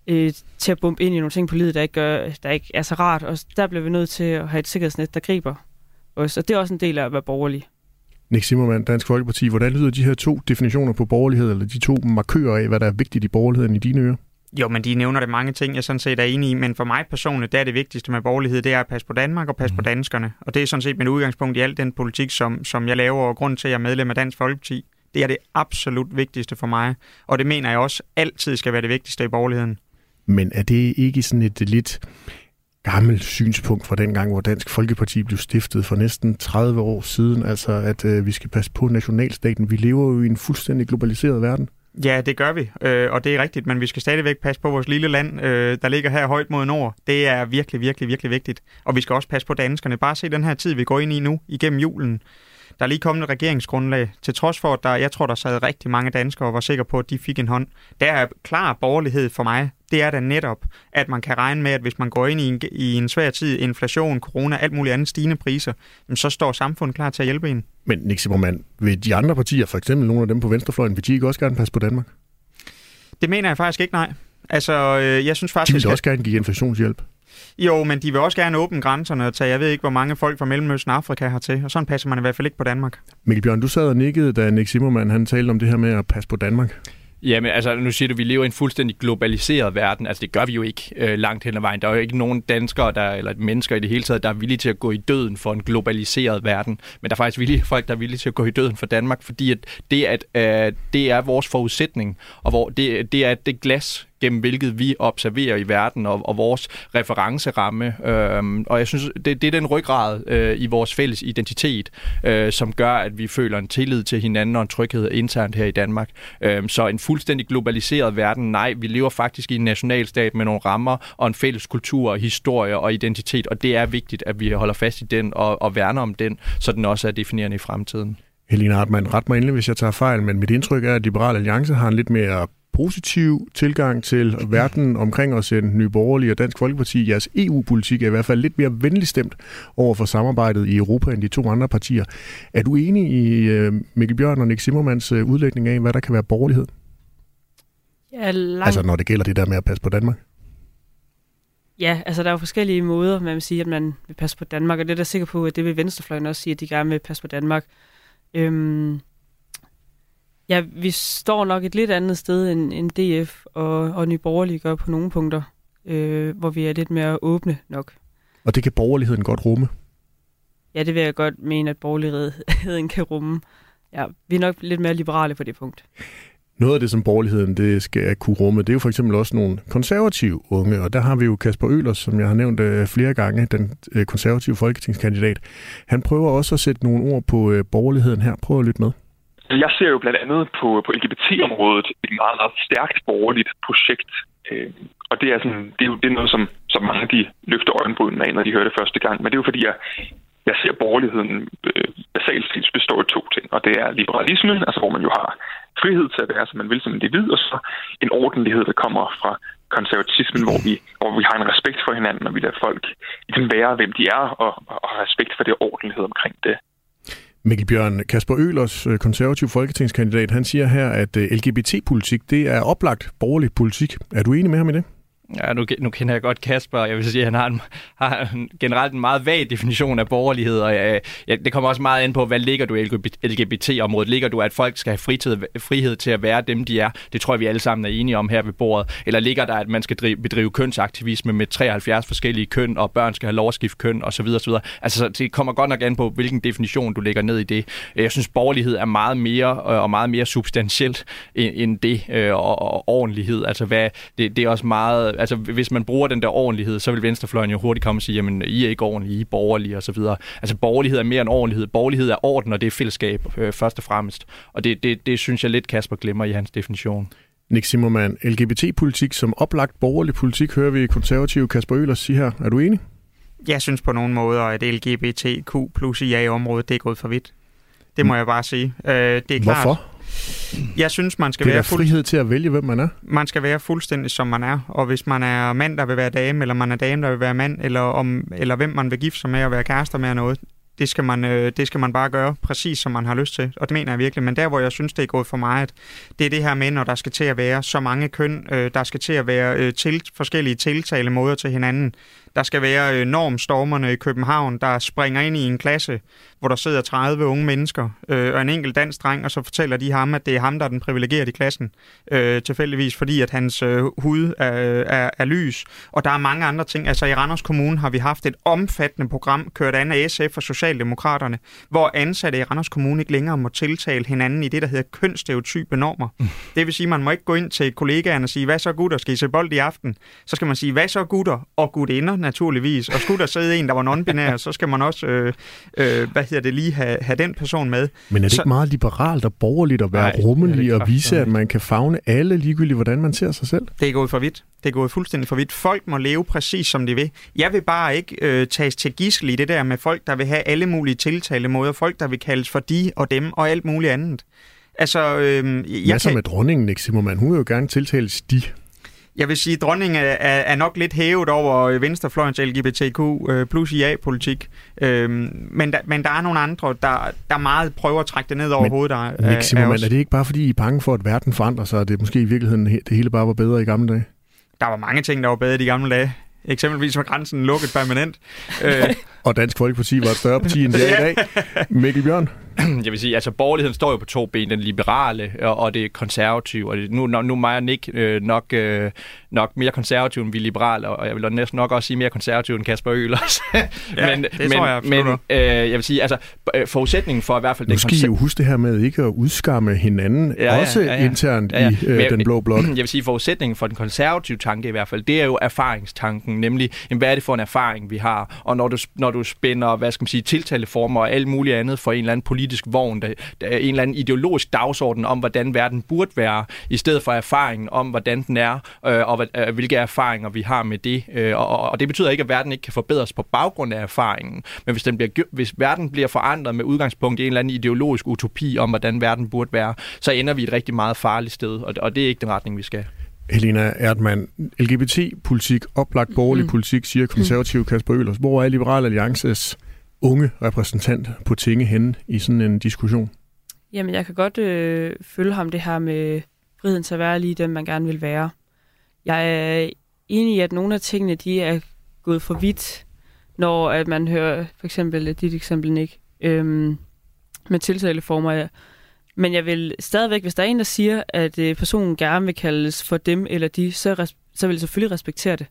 øh, til at bumpe ind i nogle ting på livet, der ikke, gør, der ikke er så rart, og der bliver vi nødt til at have et sikkerhedsnet, der griber os. Og det er også en del af at være borgerlig.
Nick Zimmermann, Dansk Folkeparti. Hvordan lyder de her to definitioner på borgerlighed, eller de to markører af, hvad der er vigtigt i borgerligheden i dine ører?
Jo, men de nævner det mange ting, jeg sådan set er enig i, men for mig personligt, det er det vigtigste med borgerlighed, det er at passe på Danmark og passe mm. på danskerne. Og det er sådan set mit udgangspunkt i al den politik, som, som jeg laver, og grund til, at jeg er medlem af Dansk Folkeparti. Det er det absolut vigtigste for mig, og det mener jeg også altid skal være det vigtigste i borgerligheden.
Men er det ikke sådan et lidt gammelt synspunkt fra den gang, hvor Dansk Folkeparti blev stiftet for næsten 30 år siden, altså at øh, vi skal passe på nationalstaten. Vi lever jo i en fuldstændig globaliseret verden.
Ja, det gør vi, øh, og det er rigtigt, men vi skal stadigvæk passe på vores lille land, øh, der ligger her højt mod nord. Det er virkelig, virkelig, virkelig vigtigt. Og vi skal også passe på danskerne. Bare se den her tid, vi går ind i nu, igennem julen. Der er lige kommet et regeringsgrundlag, til trods for, at der, jeg tror, der sad rigtig mange danskere og var sikre på, at de fik en hånd. Der er klar borgerlighed for mig. Det er da netop, at man kan regne med, at hvis man går ind i en, i en svær tid, inflation, corona, alt muligt andet stigende priser, så står samfundet klar til at hjælpe en.
Men Nick Zimmermann, vil de andre partier, for eksempel nogle af dem på venstrefløjen, vil de ikke også gerne passe på Danmark?
Det mener jeg faktisk ikke, nej. Altså, øh, jeg synes faktisk...
De vil også gerne give inflationshjælp.
Jo, men de vil også gerne åbne grænserne og tage, jeg ved ikke, hvor mange folk fra Mellemøsten og Afrika har til, og sådan passer man i hvert fald ikke på Danmark.
Mikkel Bjørn, du sad og nikkede, da Nick Zimmermann han talte om det her med at passe på Danmark.
Jamen, altså, nu siger du, at vi lever i en fuldstændig globaliseret verden. Altså, det gør vi jo ikke øh, langt hen ad vejen. Der er jo ikke nogen danskere, der, eller mennesker i det hele taget, der er villige til at gå i døden for en globaliseret verden. Men der er faktisk villige, folk, der er villige til at gå i døden for Danmark, fordi at det, at, øh, det er vores forudsætning, og hvor det, det er det glas, gennem hvilket vi observerer i verden og, og vores referenceramme. Øh, og jeg synes, det, det er den ryggrad øh, i vores fælles identitet, øh, som gør, at vi føler en tillid til hinanden og en tryghed internt her i Danmark. Øh, så en fuldstændig globaliseret verden, nej, vi lever faktisk i en nationalstat med nogle rammer og en fælles kultur, historie og identitet, og det er vigtigt, at vi holder fast i den og, og værner om den, så den også er definerende i fremtiden.
Helena Hartmann, ret mig endelig, hvis jeg tager fejl, men mit indtryk er, at Liberal Alliance har en lidt mere positiv tilgang til verden omkring os end Nye Borgerlige og Dansk Folkeparti. Jeres EU-politik er i hvert fald lidt mere venlig stemt over for samarbejdet i Europa end de to andre partier. Er du enig i øh, Mikkel Bjørn og Nick Zimmermans øh, udlægning af, hvad der kan være borgerlighed?
Ja, langt...
Altså når det gælder det der med at passe på Danmark?
Ja, altså der er jo forskellige måder, man vil sige, at man vil passe på Danmark, og det er der sikker på, at det vil Venstrefløjen også sige, at de gerne vil passe på Danmark. Øhm, Ja, vi står nok et lidt andet sted end, end DF og, og Nye Borgerlige gør på nogle punkter, øh, hvor vi er lidt mere åbne nok.
Og det kan borgerligheden godt rumme?
Ja, det vil jeg godt mene, at borgerligheden kan rumme. Ja, vi er nok lidt mere liberale på det punkt.
Noget af det, som borgerligheden det skal kunne rumme, det er jo for eksempel også nogle konservative unge, og der har vi jo Kasper Ølers, som jeg har nævnt øh, flere gange, den øh, konservative folketingskandidat. Han prøver også at sætte nogle ord på øh, borgerligheden her. Prøv at lytte med.
Altså, jeg ser jo blandt andet på, på LGBT-området et meget, meget stærkt borgerligt projekt. Øh, og det er, sådan, det er jo det er noget, som, som mange de løfter øjenbrynene af, når de hører det første gang. Men det er jo fordi, jeg, jeg ser borgerligheden øh, basalt set består af to ting. Og det er liberalismen, altså hvor man jo har frihed til at være, som man vil som individ, og så en ordentlighed, der kommer fra konservatismen, hvor vi, hvor vi har en respekt for hinanden, og vi lader folk ligesom være, hvem de er, og, og har respekt for det ordentlighed omkring det.
Mikkel Bjørn, Kasper Ølers, øh, konservativ folketingskandidat, han siger her, at øh, LGBT-politik, det er oplagt borgerlig politik. Er du enig med ham i det?
Ja, nu, nu kender jeg godt Kasper. Jeg vil sige, at han har, en, har en, generelt en meget vag definition af borgerlighed, og ja, ja, det kommer også meget an på, hvad ligger du i LGBT-området? Ligger du, at folk skal have fritid, frihed til at være dem, de er? Det tror jeg, vi alle sammen er enige om her ved bordet. Eller ligger der, at man skal drive, bedrive kønsaktivisme med 73 forskellige køn, og børn skal have lov at skifte køn, osv. osv. Altså, det kommer godt nok an på, hvilken definition du lægger ned i det. Jeg synes, borgerlighed er meget mere øh, og meget mere substantielt end det, øh, og, og ordentlighed. Altså, hvad, det, det er også meget altså hvis man bruger den der ordentlighed, så vil venstrefløjen jo hurtigt komme og sige, jamen I er ikke ordentlige, I er borgerlige osv. Altså borgerlighed er mere end ordentlighed. Borgerlighed er orden, og det er fællesskab øh, først og fremmest. Og det, det, det synes jeg lidt Kasper glemmer i hans definition.
Nick Zimmermann, LGBT-politik som oplagt borgerlig politik, hører vi konservative Kasper Øhlers sige her. Er du enig?
Jeg synes på nogle måder, at LGBTQ plus IA-området, det er gået for vidt. Det må jeg bare sige. Øh, det er
Hvorfor?
Jeg synes, man skal
det er
være
fuld... frihed til at vælge, hvem man er.
Man skal være fuldstændig, som man er. Og hvis man er mand, der vil være dame, eller man er dame, der vil være mand, eller, om, eller hvem man vil gifte sig med og være kærester med noget, det skal, man, øh, det skal man bare gøre præcis, som man har lyst til. Og det mener jeg virkelig. Men der, hvor jeg synes, det er gået for meget, det er det her med, når der skal til at være så mange køn, øh, der skal til at være øh, til, forskellige tiltalemåder til hinanden. Der skal være øh, normstormerne i København, der springer ind i en klasse, hvor der sidder 30 unge mennesker øh, og en enkelt dansk dreng, og så fortæller de ham, at det er ham, der er den privilegerede i klassen, øh, tilfældigvis fordi, at hans øh, hud er, er, er lys. Og der er mange andre ting. Altså i Randers Kommune har vi haft et omfattende program, kørt an af SF og Socialdemokraterne, hvor ansatte i Randers Kommune ikke længere må tiltale hinanden i det, der hedder kønsstereotype normer. Mm. Det vil sige, at man må ikke gå ind til kollegaerne og sige, hvad så gutter, skal I se bold i aften? Så skal man sige, hvad så gutter og gutinder naturligvis. Og skulle der sidde en, der var non-binær, så skal man også, øh, øh, hvad hedder det, lige have, have den person med.
Men er det
så,
ikke meget liberalt og borgerligt at være rummelig og vise, at man kan fagne alle ligegyldigt, hvordan man ser sig selv?
Det er gået for vidt. Det er gået fuldstændig for vidt. Folk må leve præcis som de vil. Jeg vil bare ikke øh, tages til gissel i det der med folk, der vil have alle mulige tiltalemåder. Folk, der vil kaldes for de og dem og alt muligt andet. Altså, øh,
jeg Masser kan... med dronningen, ikke Simmermann? Hun vil jo gerne tiltales de.
Jeg vil sige, at dronningen er, er nok lidt hævet over venstrefløjens LGBTQ øh, plus IA-politik. Øhm, men, der, men der er nogle andre, der, der meget prøver at trække det ned over men, hovedet. Der,
Nick Simmermann, er, er det ikke bare fordi, I er bange for, at verden forandrer sig, og det måske i virkeligheden det hele bare var bedre i gamle dage?
Der var mange ting, der var bedre i de gamle dage. Eksempelvis var grænsen lukket permanent.
øh. Og Dansk Folkeparti var et større parti, end det er i dag. Mikkel Bjørn?
jeg vil sige, altså borgerligheden står jo på to ben, den liberale og, og det konservative, og det, nu, nu er mig og Nick øh, nok, øh, nok mere konservativ end vi liberale, og jeg vil næsten nok også sige mere konservativ end Kasper Øhlers.
ja, men, det men, tror jeg
Men øh, jeg vil sige, altså øh, forudsætningen for i hvert fald...
Nu skal I jo huske det her med ikke at udskamme hinanden, ja, ja, også ja, ja. internt ja, ja. i øh, den blå blok.
Jeg vil sige, forudsætningen for den konservative tanke i hvert fald, det er jo erfaringstanken, nemlig, jamen, hvad er det for en erfaring, vi har, og når du, når du spænder, hvad skal man sige, tiltaleformer og alt muligt andet for en eller anden politisk vogn, der, der er en eller anden ideologisk dagsorden om, hvordan verden burde være, i stedet for erfaringen om, hvordan den er, øh, og øh, hvilke erfaringer vi har med det. Øh, og, og det betyder ikke, at verden ikke kan forbedres på baggrund af erfaringen, men hvis, den bliver, hvis verden bliver forandret med udgangspunkt i en eller anden ideologisk utopi om, hvordan verden burde være, så ender vi et rigtig meget farligt sted, og, og det er ikke den retning, vi skal.
Helena Erdmann, LGBT-politik, oplagt borgerlig mm. politik, siger konservativ Kasper Øhlers. Hvor er Liberal Alliances unge repræsentant på tinge henne i sådan en diskussion?
Jamen, jeg kan godt øh, følge ham det her med friheden til at være lige den, man gerne vil være. Jeg er enig i, at nogle af tingene, de er gået for vidt, når at man hører for eksempel øh, dit eksempel, ikke øhm, med tiltaleformer. Men jeg vil stadigvæk, hvis der er en, der siger, at øh, personen gerne vil kaldes for dem eller de, så, så vil jeg selvfølgelig respektere det.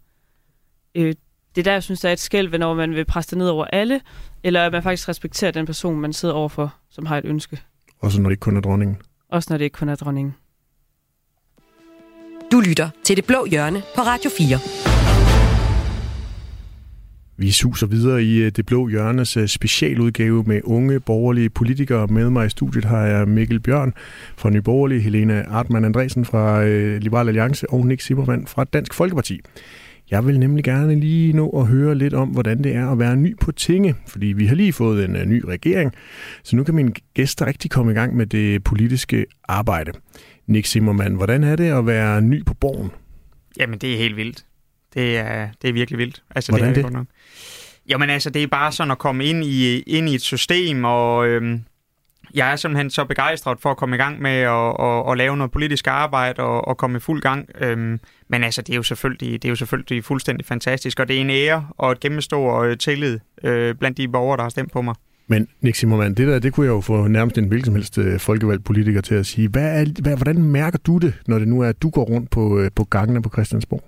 Øh, det er der, jeg synes, der er et skæld, når man vil presse det ned over alle, eller at man faktisk respekterer den person, man sidder overfor, som har et ønske.
Også når det ikke kun er dronningen.
Også når det ikke kun er dronningen.
Du lytter til Det Blå Hjørne på Radio 4.
Vi suser videre i øh, Det Blå Hjørnes øh, specialudgave med unge borgerlige politikere. Med mig i studiet har jeg Mikkel Bjørn fra Nye Borgerlige, Helena Artmann Andresen fra øh, Liberal Alliance og Nick Simmermann fra Dansk Folkeparti. Jeg vil nemlig gerne lige nå at høre lidt om, hvordan det er at være ny på tinge, fordi vi har lige fået en ny regering, så nu kan mine gæster rigtig komme i gang med det politiske arbejde. Nick Simmermann, hvordan er det at være ny på borgen?
Jamen, det er helt vildt. Det er, det er virkelig vildt.
Altså, hvordan det? Er det?
Nok. Jamen altså, det er bare sådan at komme ind i, ind i et system, og øhm, jeg er simpelthen så begejstret for at komme i gang med at, at, at lave noget politisk arbejde og, og komme i fuld gang. Øhm, men altså, det er, jo selvfølgelig, det er jo selvfølgelig fuldstændig fantastisk, og det er en ære og et gennemstor øh, tillid øh, blandt de borgere, der har stemt på mig.
Men Nick Simmermann, det der, det kunne jeg jo få nærmest en hvilken som helst øh, folkevalgt politiker til at sige. Hvad er, hvad, hvordan mærker du det, når det nu er, at du går rundt på, øh, på gangene på Christiansborg?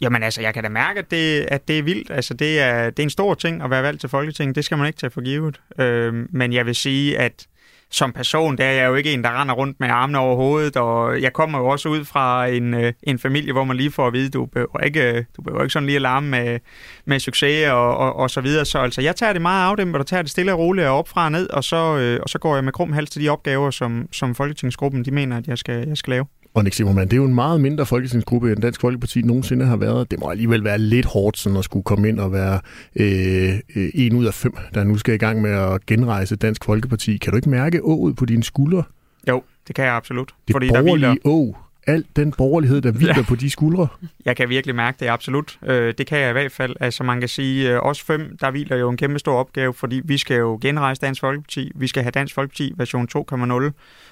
Jamen altså, jeg kan da mærke, at det, at det er vildt. Altså, det er, det er en stor ting at være valgt til Folketinget. Det skal man ikke tage for givet. Øh, men jeg vil sige, at som person, der er jeg jo ikke en, der render rundt med armene over hovedet, og jeg kommer jo også ud fra en, øh, en familie, hvor man lige får at vide, du behøver ikke, øh, du behøver ikke sådan lige at larme med, med succes og, og, og så videre. Så altså, jeg tager det meget afdæmpet og tager det stille og roligt og op fra og ned, og så, øh, og så går jeg med krum hals til de opgaver, som, som Folketingsgruppen de mener, at jeg skal, jeg skal lave.
Og Nick Simmermann, det er jo en meget mindre folketingsgruppe, end Dansk Folkeparti nogensinde har været. Det må alligevel være lidt hårdt sådan at skulle komme ind og være øh, øh, en ud af fem, der nu skal i gang med at genrejse Dansk Folkeparti. Kan du ikke mærke ået på dine skuldre?
Jo, det kan jeg absolut.
Det fordi borgerlige der hviler... å, al den borgerlighed, der hviler ja. på de skuldre?
Jeg kan virkelig mærke det, absolut. Øh, det kan jeg i hvert fald. Altså man kan sige, øh, os fem, der hviler jo en kæmpe stor opgave, fordi vi skal jo genrejse Dansk Folkeparti. Vi skal have Dansk Folkeparti version 2.0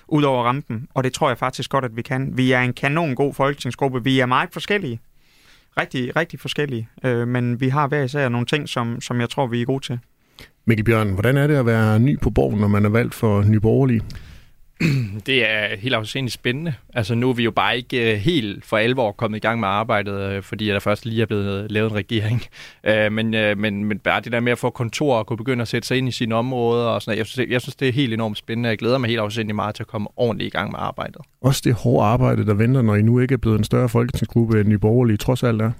ud over rampen, og det tror jeg faktisk godt, at vi kan. Vi er en kanon god folketingsgruppe. Vi er meget forskellige. rigtig, rigtig forskellige. Øh, men vi har hver især nogle ting, som, som jeg tror, vi er gode til.
Mikkel Bjørn, hvordan er det at være ny på borgen, når man er valgt for Nye Borgerlige?
Det er helt afsindigt spændende. Altså nu er vi jo bare ikke øh, helt for alvor kommet i gang med arbejdet, øh, fordi der først lige er blevet øh, lavet en regering. Uh, men, men, men bare det der med at få kontor og kunne begynde at sætte sig ind i sine områder og sådan noget, jeg synes, jeg synes, det er helt enormt spændende. Jeg glæder mig helt afsindigt meget til at komme ordentligt i gang med arbejdet.
Også det hårde arbejde, der venter, når I nu ikke er blevet en større folketingsgruppe end I Borgerlige, trods alt er.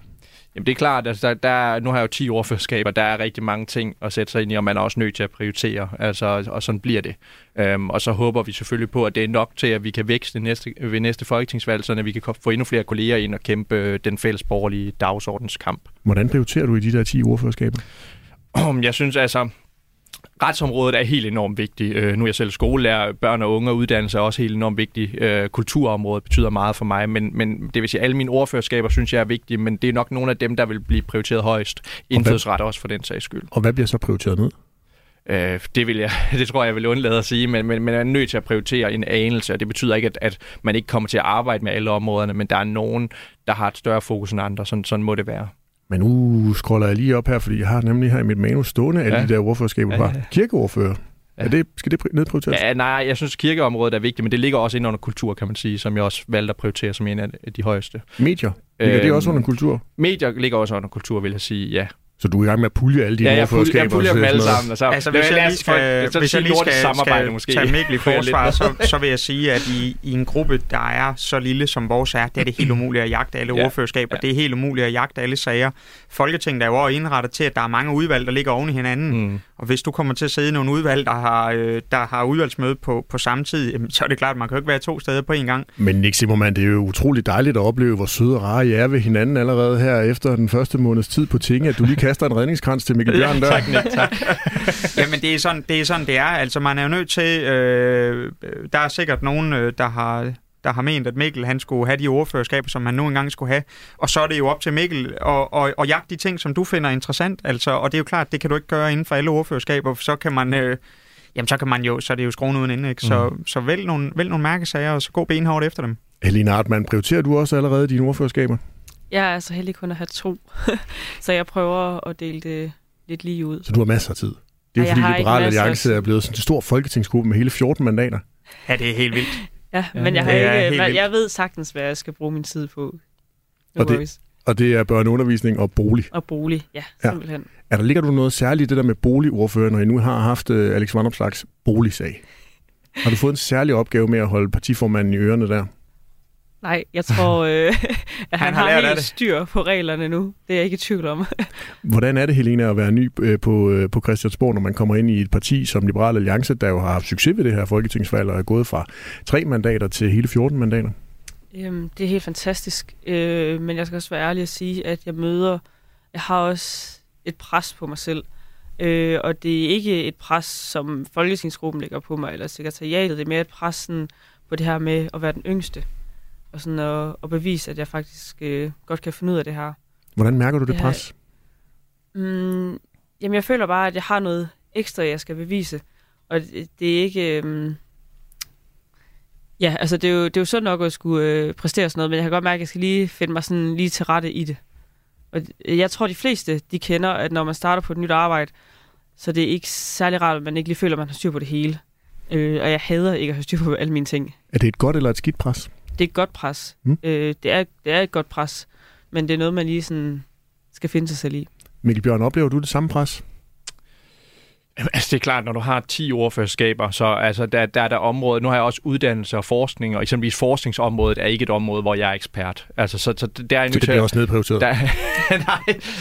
Jamen det er klart, altså der, der, nu har jeg jo 10 ordførerskaber, der er rigtig mange ting at sætte sig ind i, og man er også nødt til at prioritere, altså, og sådan bliver det. Øhm, og så håber vi selvfølgelig på, at det er nok til, at vi kan vækste næste, ved næste folketingsvalg, så vi kan få endnu flere kolleger ind og kæmpe øh, den fælles borgerlige dagsordenskamp.
Hvordan prioriterer du i de der 10 ordførerskaber?
Jeg synes altså, retsområdet er helt enormt vigtigt. Øh, nu er jeg selv skolelærer, børn og unge og uddannelse er også helt enormt vigtigt. Øh, kulturområdet betyder meget for mig, men, men det vil sige, at alle mine ordførerskaber synes jeg er vigtige, men det er nok nogle af dem, der vil blive prioriteret højst. Indfødsret også for den sags skyld.
Og hvad bliver så prioriteret ned?
Øh, det, vil jeg, det tror jeg, jeg vil undlade at sige, men, men, men man er nødt til at prioritere en anelse, og det betyder ikke, at, at man ikke kommer til at arbejde med alle områderne, men der er nogen, der har et større fokus end andre. Sådan, sådan må det være.
Men nu scroller jeg lige op her, fordi jeg har nemlig her i mit manus stående alle ja. de der ordførerskaber ja, ja. Kirkeordfører. Ja. Er det, skal det nedprioriteres?
Ja, nej, jeg synes, kirkeområdet er vigtigt, men det ligger også ind under kultur, kan man sige, som jeg også valgte at prioritere som en af de højeste.
Medier? Ligger øhm, det også under kultur?
Medier ligger også under kultur, vil jeg sige, ja.
Så du er i gang med at pulje alle dine
ja, jeg puljer, jeg puljer dem alle sammen. Og så,
altså, hvis jeg lige skal, så hvis jeg lige skal, samarbejde, skal måske. tage Mikkel i forsvar, så, så vil jeg sige, at i, i en gruppe, der er så lille som vores er, det er det helt umuligt at jagte alle ja. ordførerskaber. Ja. Det er helt umuligt at jagte alle sager. Folketinget er jo også indrettet til, at der er mange udvalg, der ligger oven i hinanden. Mm. Og hvis du kommer til at sidde i nogle udvalg, der har, øh, der har udvalgsmøde på, på samme tid, så er det klart, at man kan jo ikke være to steder på en gang.
Men Nick Simmermann, det er jo utroligt dejligt at opleve, hvor søde og rare I er ved hinanden allerede her efter den første måneds tid på tinge, at du lige kaster en redningskrans til Mikkel Bjørn der.
tak, Nick, tak. Jamen, det er, sådan, det er sådan, det er. Altså, man er jo nødt til... Øh, der er sikkert nogen, øh, der har der har ment, at Mikkel han skulle have de ordførerskaber, som han nu engang skulle have. Og så er det jo op til Mikkel at, at, at jagte de ting, som du finder interessant. Altså, og det er jo klart, det kan du ikke gøre inden for alle ordførerskaber, for så kan man... Øh, jamen så kan man jo, så er det jo skruen uden ende, ikke? Så, mm. så vælg nogle, vælg nogle mærkesager, og så gå benhårdt efter dem.
Helena Artmann, prioriterer du også allerede dine ordførerskaber?
Jeg er altså heldig kun at have to, så jeg prøver at dele det lidt lige ud.
Så du har masser af tid? Det er jo fordi Liberale Alliance er blevet sådan en stor folketingsgruppe med hele 14 mandater.
Ja, det er helt vildt.
Ja, men jeg, har ikke, jeg, jeg ved sagtens, hvad jeg skal bruge min tid på.
No og, det, og det er børneundervisning og bolig.
Og bolig, ja, simpelthen. Ja.
Er der, ligger du noget særligt i det der med boligordfører, når I nu har haft uh, Alex Vandopslags boligsag? Har du fået en særlig opgave med at holde partiformanden i ørerne der?
Nej, jeg tror, øh, at han, han har, har helt det. styr på reglerne nu. Det er jeg ikke i tvivl om.
Hvordan er det, Helena, at være ny øh, på, øh, på Christiansborg, når man kommer ind i et parti som Liberal Alliance, der jo har haft succes ved det her folketingsvalg og er gået fra tre mandater til hele 14 mandater?
Jamen, det er helt fantastisk. Øh, men jeg skal også være ærlig at sige, at jeg møder... Jeg har også et pres på mig selv. Øh, og det er ikke et pres, som Folketingsgruppen lægger på mig, eller sekretariatet. Det er mere et pres sådan, på det her med at være den yngste og sådan at, at bevise, at jeg faktisk øh, godt kan finde ud af det her.
Hvordan mærker du det, det pres?
mm, jamen, jeg føler bare, at jeg har noget ekstra, jeg skal bevise. Og det, det er ikke... Øh, ja, altså det er, jo, det er jo sådan nok at skulle øh, præstere sådan noget, men jeg kan godt mærke, at jeg skal lige finde mig sådan lige til rette i det. Og jeg tror, de fleste, de kender, at når man starter på et nyt arbejde, så det er ikke særlig rart, at man ikke lige føler, at man har styr på det hele. Øh, og jeg hader ikke at have styr på alle mine ting.
Er det et godt eller et skidt pres?
Det er et godt pres. Mm. Øh, det, er, det er et godt pres, men det er noget, man lige sådan skal finde sig selv i.
Mikkel Bjørn, oplever du det samme pres?
Altså det er klart, når du har 10 ordførerskaber, så altså, der, der er der område, nu har jeg også uddannelse og forskning, og eksempelvis forskningsområdet er ikke et område, hvor jeg er ekspert. Altså, så, så der er
så det bliver også nedprioriteret?
Der, nej,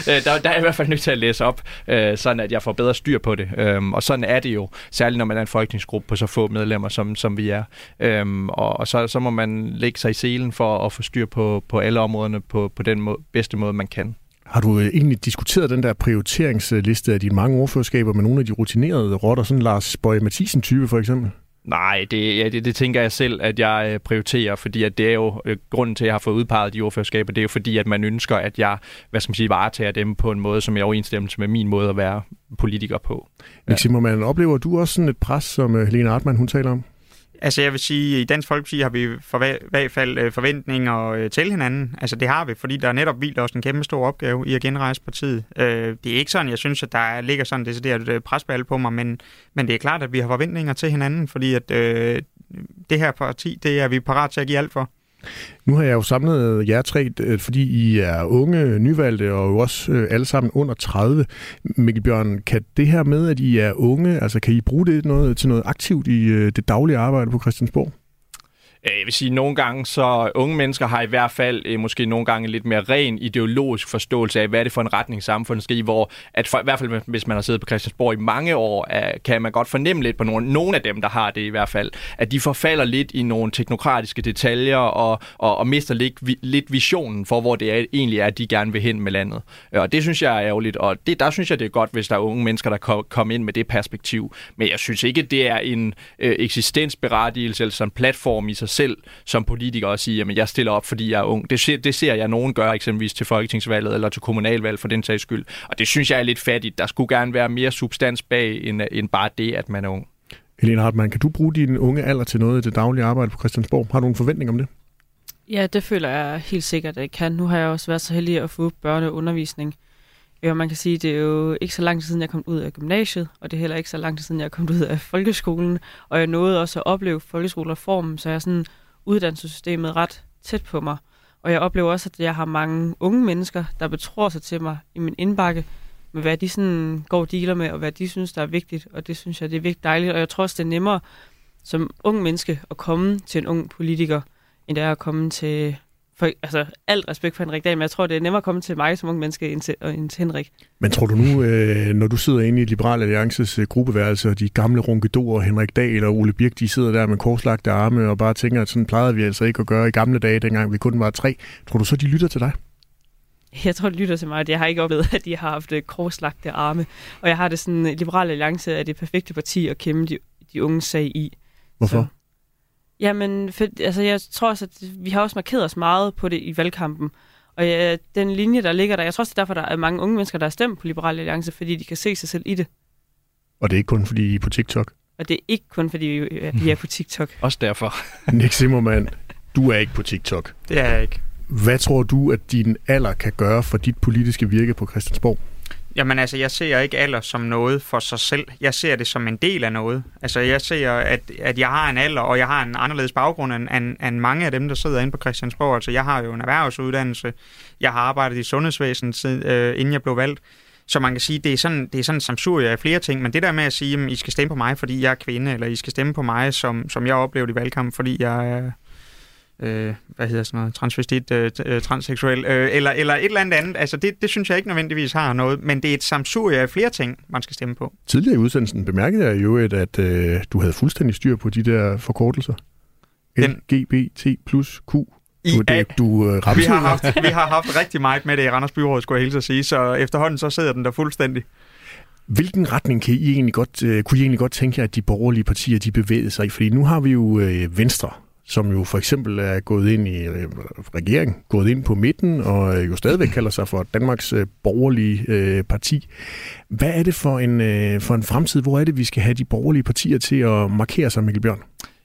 øh, der, der er i hvert fald nødt til at læse op, øh, sådan at jeg får bedre styr på det. Øhm, og sådan er det jo, særligt når man er en folketingsgruppe på så få medlemmer, som, som vi er. Øhm, og og så, så må man lægge sig i selen for at få styr på, på alle områderne på, på den måde, bedste måde, man kan.
Har du øh, egentlig diskuteret den der prioriteringsliste af de mange ordførerskaber med nogle af de rutinerede rotter, sådan Lars Bøje Mathisen-type for eksempel?
Nej, det, ja, det, det tænker jeg selv, at jeg øh, prioriterer, fordi at det er jo øh, grunden til, at jeg har fået udpeget de ordførerskaber, det er jo fordi, at man ønsker, at jeg, hvad skal man sige, varetager dem på en måde, som er overensstemmelse med min måde at være politiker på.
Ja. Simmermann, oplever du også sådan et pres, som Helena Artmann hun taler om?
Altså jeg vil sige, i Dansk Folkeparti har vi for i hvert fald øh, forventninger øh, til hinanden. Altså det har vi, fordi der netop hviler også en kæmpe stor opgave i at genrejse partiet. Øh, det er ikke sådan, jeg synes, at der ligger sådan decideret øh, presball på mig, men, men det er klart, at vi har forventninger til hinanden, fordi at øh, det her parti, det er vi parat til at give alt for.
Nu har jeg jo samlet jer tre, øh, fordi I er unge, nyvalgte og jo også øh, alle sammen under 30. Mikkel Bjørn, kan det her med, at I er unge, altså kan I bruge det noget, til noget aktivt i øh, det daglige arbejde på Christiansborg?
Øh, jeg vil sige, nogle gange så unge mennesker har i hvert fald øh, måske nogle gange en lidt mere ren ideologisk forståelse af, hvad er det for en retning samfundet skal i, hvor at for, i hvert fald hvis man har siddet på Christiansborg i mange år, øh, kan man godt fornemme lidt på nogle, nogle af dem, der har det i hvert fald, at de forfalder lidt i nogle teknokratiske detaljer og, og, og mister lidt, vi, lidt visionen for, hvor det er, egentlig er, at de gerne vil hen med landet. Og det synes jeg er ærgerligt, og det, der synes jeg, det er godt, hvis der er unge mennesker, der kommer kom ind med det perspektiv. Men jeg synes ikke, det er en øh, eksistensberettigelse eller sådan en platform i sig selv som politiker og sige, at jeg stiller op, fordi jeg er ung. Det ser, det ser jeg nogen gøre eksempelvis til folketingsvalget eller til kommunalvalg for den sags skyld. Og det synes jeg er lidt fattigt. Der skulle gerne være mere substans bag end, end bare det, at man er ung.
Helena Hartmann, kan du bruge din unge alder til noget i det daglige arbejde på Christiansborg? Har du en forventning om det?
Ja, det føler jeg helt sikkert, at jeg kan. Nu har jeg også været så heldig at få børneundervisning. Og man kan sige, det er jo ikke så lang tid siden, jeg kom ud af gymnasiet, og det er heller ikke så lang tid siden, jeg kom ud af folkeskolen. Og jeg nåede også at opleve folkeskolereformen, så jeg er sådan uddannelsessystemet ret tæt på mig. Og jeg oplever også, at jeg har mange unge mennesker, der betror sig til mig i min indbakke, med hvad de sådan går og dealer med, og hvad de synes, der er vigtigt. Og det synes jeg, det er vigtigt dejligt. Og jeg tror også, det er nemmere som ung menneske at komme til en ung politiker, end det er at komme til for, altså, alt respekt for Henrik Dahl, men jeg tror, det er nemmere at komme til mig som ung menneske end til, end til Henrik.
Men tror du nu, øh, når du sidder inde i Liberal Alliances øh, gruppeværelse, og de gamle runkedorer, Henrik Dahl og Ole Birk, de sidder der med korslagte arme og bare tænker, at sådan plejede vi altså ikke at gøre i gamle dage, dengang vi kun var tre. Tror du så, de lytter til dig?
Jeg tror, de lytter til mig, at jeg har ikke oplevet, at de har haft øh, korslagte arme. Og jeg har det sådan, Liberal Alliance er det perfekte parti at kæmpe de, de unge sag i.
Hvorfor? Så,
Jamen, for, altså, jeg tror også, at vi har også markeret os meget på det i valgkampen. Og ja, den linje, der ligger der, jeg tror også, det er derfor, der er mange unge mennesker, der har stemt på Liberale Alliance, fordi de kan se sig selv i det.
Og det er ikke kun, fordi I er på TikTok?
Og det er ikke kun, fordi vi er på TikTok.
også derfor.
Nick Zimmermann, du er ikke på TikTok.
Det er jeg ikke.
Hvad tror du, at din alder kan gøre for dit politiske virke på Christiansborg?
Jamen altså, jeg ser ikke alder som noget for sig selv. Jeg ser det som en del af noget. Altså, jeg ser, at, at jeg har en alder, og jeg har en anderledes baggrund end, end, end mange af dem, der sidder inde på Christiansborg. Altså, jeg har jo en erhvervsuddannelse. Jeg har arbejdet i sundhedsvæsenet, øh, inden jeg blev valgt. Så man kan sige, det er sådan, det er sådan en samsurie af flere ting, men det der med at sige, at I skal stemme på mig, fordi jeg er kvinde, eller I skal stemme på mig, som, som jeg oplevede i valgkampen, fordi jeg er øh, hvad hedder sådan noget, transvestit, øh, øh, transseksuel, øh, eller, eller et eller andet andet. Altså, det, det synes jeg ikke nødvendigvis har noget, men det er et samsurie af flere ting, man skal stemme på.
Tidligere i udsendelsen bemærkede jeg jo, at, at øh, du havde fuldstændig styr på de der forkortelser. LGBT plus Q.
I du, det, du øh, vi, har haft, vi har haft rigtig meget med det i Randers Byråd, skulle jeg hilse at sige, så efterhånden så sidder den der fuldstændig.
Hvilken retning kan I egentlig godt, øh, kunne I egentlig godt tænke jer, at de borgerlige partier de bevægede sig i? Fordi nu har vi jo øh, Venstre, som jo for eksempel er gået ind i øh, regeringen, gået ind på midten, og øh, jo stadigvæk kalder sig for Danmarks øh, borgerlige øh, parti. Hvad er det for en, øh, for en fremtid? Hvor er det, vi skal have de borgerlige partier til at markere sig, Mikkel Bjørn?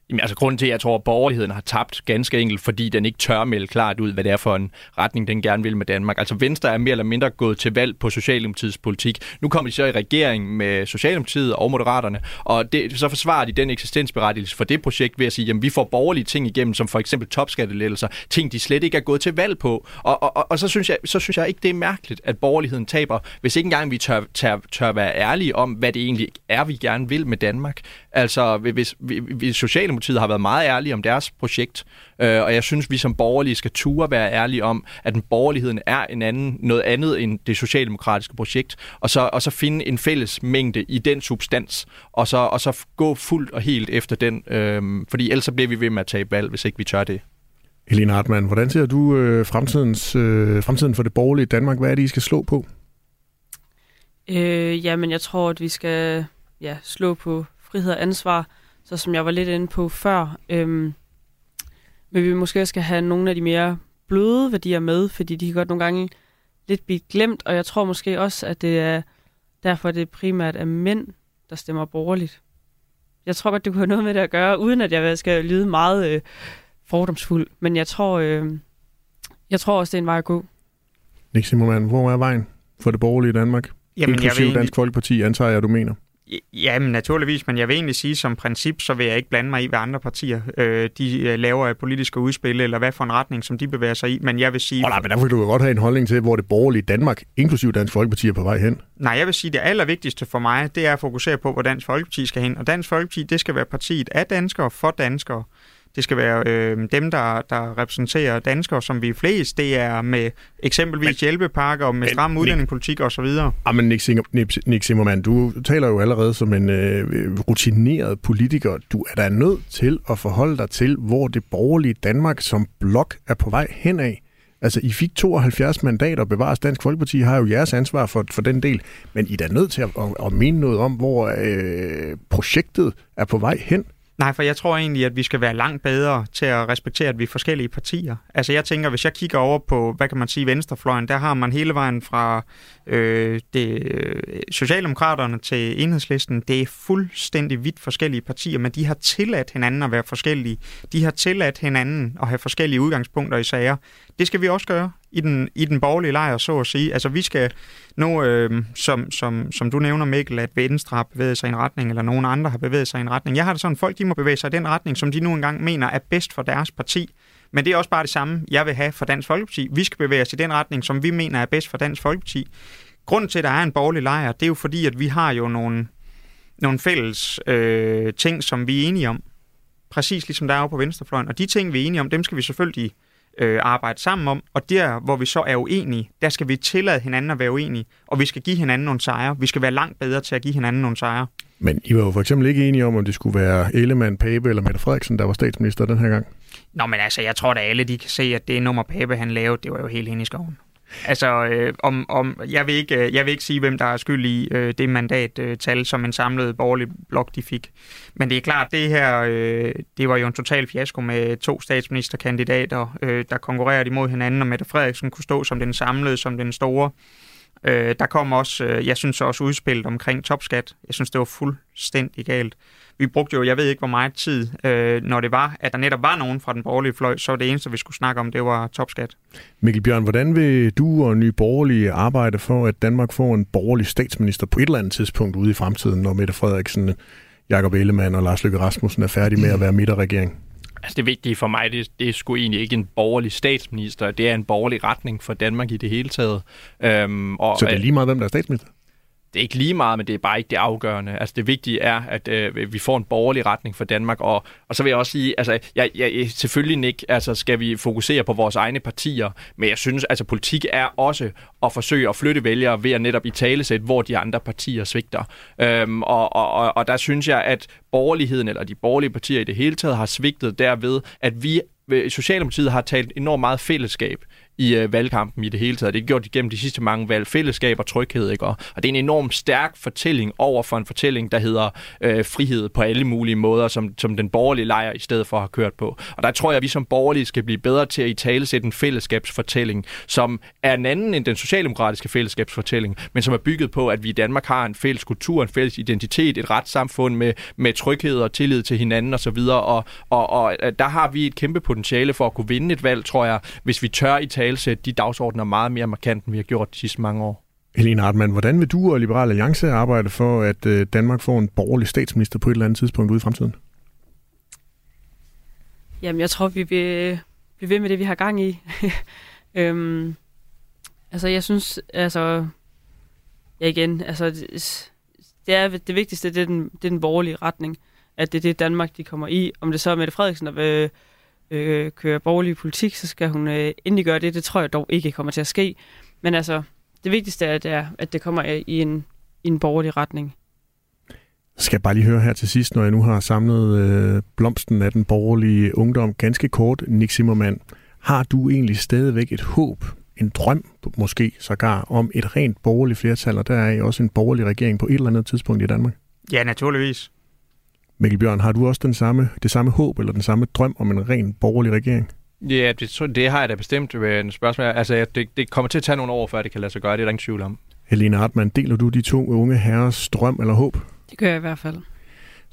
Jamen, altså grunden til, at jeg tror, at borgerligheden har tabt ganske enkelt, fordi den ikke tør melde klart ud, hvad det er for en retning, den gerne vil med Danmark. Altså Venstre er mere eller mindre gået til valg på Socialdemokratiets politik. Nu kommer de så i regering med Socialdemokratiet og Moderaterne, og det, så forsvarer de den eksistensberettigelse for det projekt ved at sige, at vi får borgerlige ting igennem, som for eksempel topskattelettelser, ting de slet ikke er gået til valg på. Og, og, og, og så, synes jeg, så synes jeg ikke, det er mærkeligt, at borgerligheden taber, hvis ikke engang vi tør, tør, tør være ærlige om, hvad det egentlig er, vi gerne vil med Danmark. Altså hvis, hvis Socialdemokratiet Socialdemokratiet har været meget ærlige om deres projekt, øh, og jeg synes, vi som borgerlige skal ture være ærlige om, at den borgerligheden er en anden, noget andet end det socialdemokratiske projekt, og så, og så finde en fælles mængde i den substans, og så, og så gå fuldt og helt efter den, øh, fordi ellers så bliver vi ved med at tage valg, hvis ikke vi tør det.
Helene Hartmann, hvordan ser du øh, fremtidens, øh, fremtiden for det borgerlige Danmark? Hvad er det, I skal slå på?
Øh, jamen, jeg tror, at vi skal ja, slå på frihed og ansvar, så som jeg var lidt inde på før, øhm, men vi måske skal have nogle af de mere bløde værdier med, fordi de kan godt nogle gange lidt blive glemt, og jeg tror måske også, at det er derfor, det er primært er mænd, der stemmer borgerligt. Jeg tror godt, det kunne have noget med det at gøre, uden at jeg skal lyde meget øh, fordomsfuld. Men jeg tror, øh, jeg tror også, det er en vej at gå.
Nick Simmermann, hvor er vejen for det borgerlige Danmark?
Jamen, jeg vil
Inklusive
egentlig-
Dansk Folkeparti, antager jeg, du mener.
Ja, men naturligvis, men jeg vil egentlig sige, som princip, så vil jeg ikke blande mig i, hvad andre partier øh, de øh, laver af politiske udspil, eller hvad for en retning, som de bevæger sig i. Men jeg vil sige,
Oh, nej, men derfor kan du godt have en holdning til, hvor det borgerlige Danmark, inklusive Dansk Folkeparti, er på vej hen.
nej, jeg vil sige, det allervigtigste for mig, det er at fokusere på, hvor Dansk Folkeparti skal hen. Og Dansk Folkeparti, det skal være partiet af danskere for danskere. Det skal være øh, dem, der, der repræsenterer danskere, som vi er flest. Det er med eksempelvis men, hjælpepakker og med
men-
stram udlændingepolitik osv.
Ah, men Nick, Nick, Simmermann, du taler jo allerede som en øh, rutineret politiker. Du er da nødt til at forholde dig til, hvor det borgerlige Danmark som blok er på vej henad. Altså, I fik 72 mandater, og bevares Dansk Folkeparti har jo jeres ansvar for, for den del, men I er da nødt til at, at, at mene noget om, hvor øh, projektet er på vej hen.
Nej, for jeg tror egentlig, at vi skal være langt bedre til at respektere, at vi er forskellige partier. Altså jeg tænker, hvis jeg kigger over på, hvad kan man sige, venstrefløjen, der har man hele vejen fra øh, det, øh, Socialdemokraterne til Enhedslisten. Det er fuldstændig vidt forskellige partier, men de har tilladt hinanden at være forskellige. De har tilladt hinanden at have forskellige udgangspunkter i sager. Det skal vi også gøre i den, i den borgerlige lejr, så at sige. Altså vi skal nu, øh, som, som, som du nævner Mikkel, at Venstre har bevæget sig i en retning, eller nogen andre har bevæget sig i en retning. Jeg har det sådan, folk de må bevæge sig i den retning, som de nu engang mener er bedst for deres parti. Men det er også bare det samme, jeg vil have for Dansk Folkeparti. Vi skal bevæge os i den retning, som vi mener er bedst for Dansk Folkeparti. Grunden til, at der er en borgerlig lejr, det er jo fordi, at vi har jo nogle, nogle fælles øh, ting, som vi er enige om. Præcis ligesom der er jo på venstrefløjen. Og de ting, vi er enige om, dem skal vi selvfølgelig øh, arbejde sammen om. Og der, hvor vi så er uenige, der skal vi tillade hinanden at være uenige. Og vi skal give hinanden nogle sejre. Vi skal være langt bedre til at give hinanden nogle sejre.
Men I var jo for eksempel ikke enige om, om det skulle være Ellemann, Pape eller Mette Frederiksen, der var statsminister den her gang.
Nå, men altså, jeg tror da alle, de kan se, at det nummer Pape, han lavede, det var jo helt hen i skoven. Altså, øh, om, om, jeg, vil ikke, øh, jeg vil ikke sige, hvem der er skyld i øh, det mandattal, som en samlet borgerlig blok de fik. Men det er klart, det her, øh, det var jo en total fiasko med to statsministerkandidater, øh, der konkurrerede imod hinanden, og Mette Frederiksen kunne stå som den samlede, som den store. Øh, Øh, der kom også, øh, jeg synes også udspillet omkring topskat. Jeg synes, det var fuldstændig galt. Vi brugte jo, jeg ved ikke hvor meget tid, øh, når det var, at der netop var nogen fra den borgerlige fløj, så var det eneste, vi skulle snakke om, det var topskat.
Mikkel Bjørn, hvordan vil du og Nye Borgerlige arbejde for, at Danmark får en borgerlig statsminister på et eller andet tidspunkt ude i fremtiden, når Mette Frederiksen, Jakob Ellemann og Lars Løkke Rasmussen er færdige med at være midterregering?
Altså det vigtige for mig, det, det er sgu egentlig ikke en borgerlig statsminister, det er en borgerlig retning for Danmark i det hele taget. Øhm, og,
Så det er lige meget, hvem der er statsminister?
Det er ikke lige meget, men det er bare ikke det afgørende. Altså det vigtige er, at øh, vi får en borgerlig retning for Danmark, og, og så vil jeg også sige, altså jeg, jeg, selvfølgelig ikke, altså skal vi fokusere på vores egne partier, men jeg synes, altså politik er også at forsøge at flytte vælgere ved at netop i talesæt, hvor de andre partier svigter. Øhm, og, og, og, og der synes jeg, at borgerligheden, eller de borgerlige partier i det hele taget, har svigtet derved, at vi øh, Socialdemokratiet har talt enormt meget fællesskab i øh, valgkampen i det hele taget. Det er gjort igennem de sidste mange valg. Fællesskab og tryghed, ikke? Og, og det er en enormt stærk fortælling over for en fortælling, der hedder øh, frihed på alle mulige måder, som, som den borgerlige lejr i stedet for har kørt på. Og der tror jeg, at vi som borgerlige skal blive bedre til at i tale sætte en fællesskabsfortælling, som er en anden end den socialdemokratiske fællesskabsfortælling, men som er bygget på, at vi i Danmark har en fælles kultur, en fælles identitet, et retssamfund med, med tryghed og tillid til hinanden osv. Og, og, og, og der har vi et kæmpe potentiale for at kunne vinde et valg, tror jeg, hvis vi tør i talesætte de dagsordner meget mere markant, end vi har gjort de sidste mange år.
Helene Hartmann, hvordan vil du og Liberal Alliance arbejde for, at øh, Danmark får en borgerlig statsminister på et eller andet tidspunkt ude i fremtiden?
Jamen, jeg tror, vi vil blive ved med det, vi har gang i. øhm, altså, jeg synes, altså... Ja, igen, altså... Det, det er det vigtigste, det er, den, det er den borgerlige retning. At det er det, Danmark de kommer i. Om det så er Mette Frederiksen, der vil øh, køre borgerlig politik, så skal hun øh, endelig gøre det. Det tror jeg dog ikke kommer til at ske. Men altså, det vigtigste er, at det, er, at det kommer i en, i en borgerlig retning.
Skal jeg bare lige høre her til sidst, når jeg nu har samlet øh, blomsten af den borgerlige ungdom ganske kort, Nick Zimmermann. Har du egentlig stadigvæk et håb, en drøm måske sågar, om et rent borgerligt flertal, og der er også en borgerlig regering på et eller andet tidspunkt i Danmark?
Ja, naturligvis.
Mikkel Bjørn, har du også den samme, det samme håb eller den samme drøm om en ren borgerlig regering?
Ja, det, det har jeg da bestemt ved en spørgsmål. Altså, det, det kommer til at tage nogle år, før det kan lade sig gøre. Det er der ingen tvivl om.
Helene Hartmann, deler du de to unge herres drøm eller håb?
Det gør jeg i hvert fald.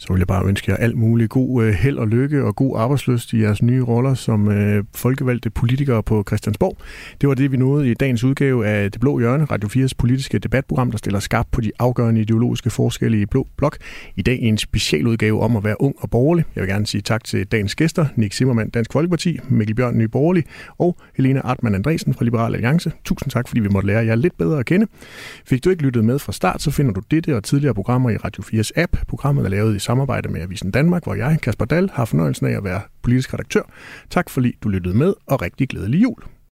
Så vil jeg bare ønske jer alt muligt god øh, held og lykke og god arbejdsløst i jeres nye roller som øh, folkevalgte politikere på Christiansborg. Det var det, vi nåede i dagens udgave af Det Blå Hjørne, Radio 4's politiske debatprogram, der stiller skarpt på de afgørende ideologiske forskelle i Blå Blok. I dag en specialudgave om at være ung og borgerlig. Jeg vil gerne sige tak til dagens gæster, Nick Zimmermann, Dansk Folkeparti, Mikkel Bjørn, Nye Borgerlig og Helena Artmann Andresen fra Liberal Alliance. Tusind tak, fordi vi måtte lære jer lidt bedre at kende. Fik du ikke lyttet med fra start, så finder du dette og tidligere programmer i Radio 4's app. Programmet er lavet i samarbejde med Avisen Danmark, hvor jeg, Kasper Dahl, har fornøjelsen af at være politisk redaktør. Tak fordi du lyttede med, og rigtig glædelig jul.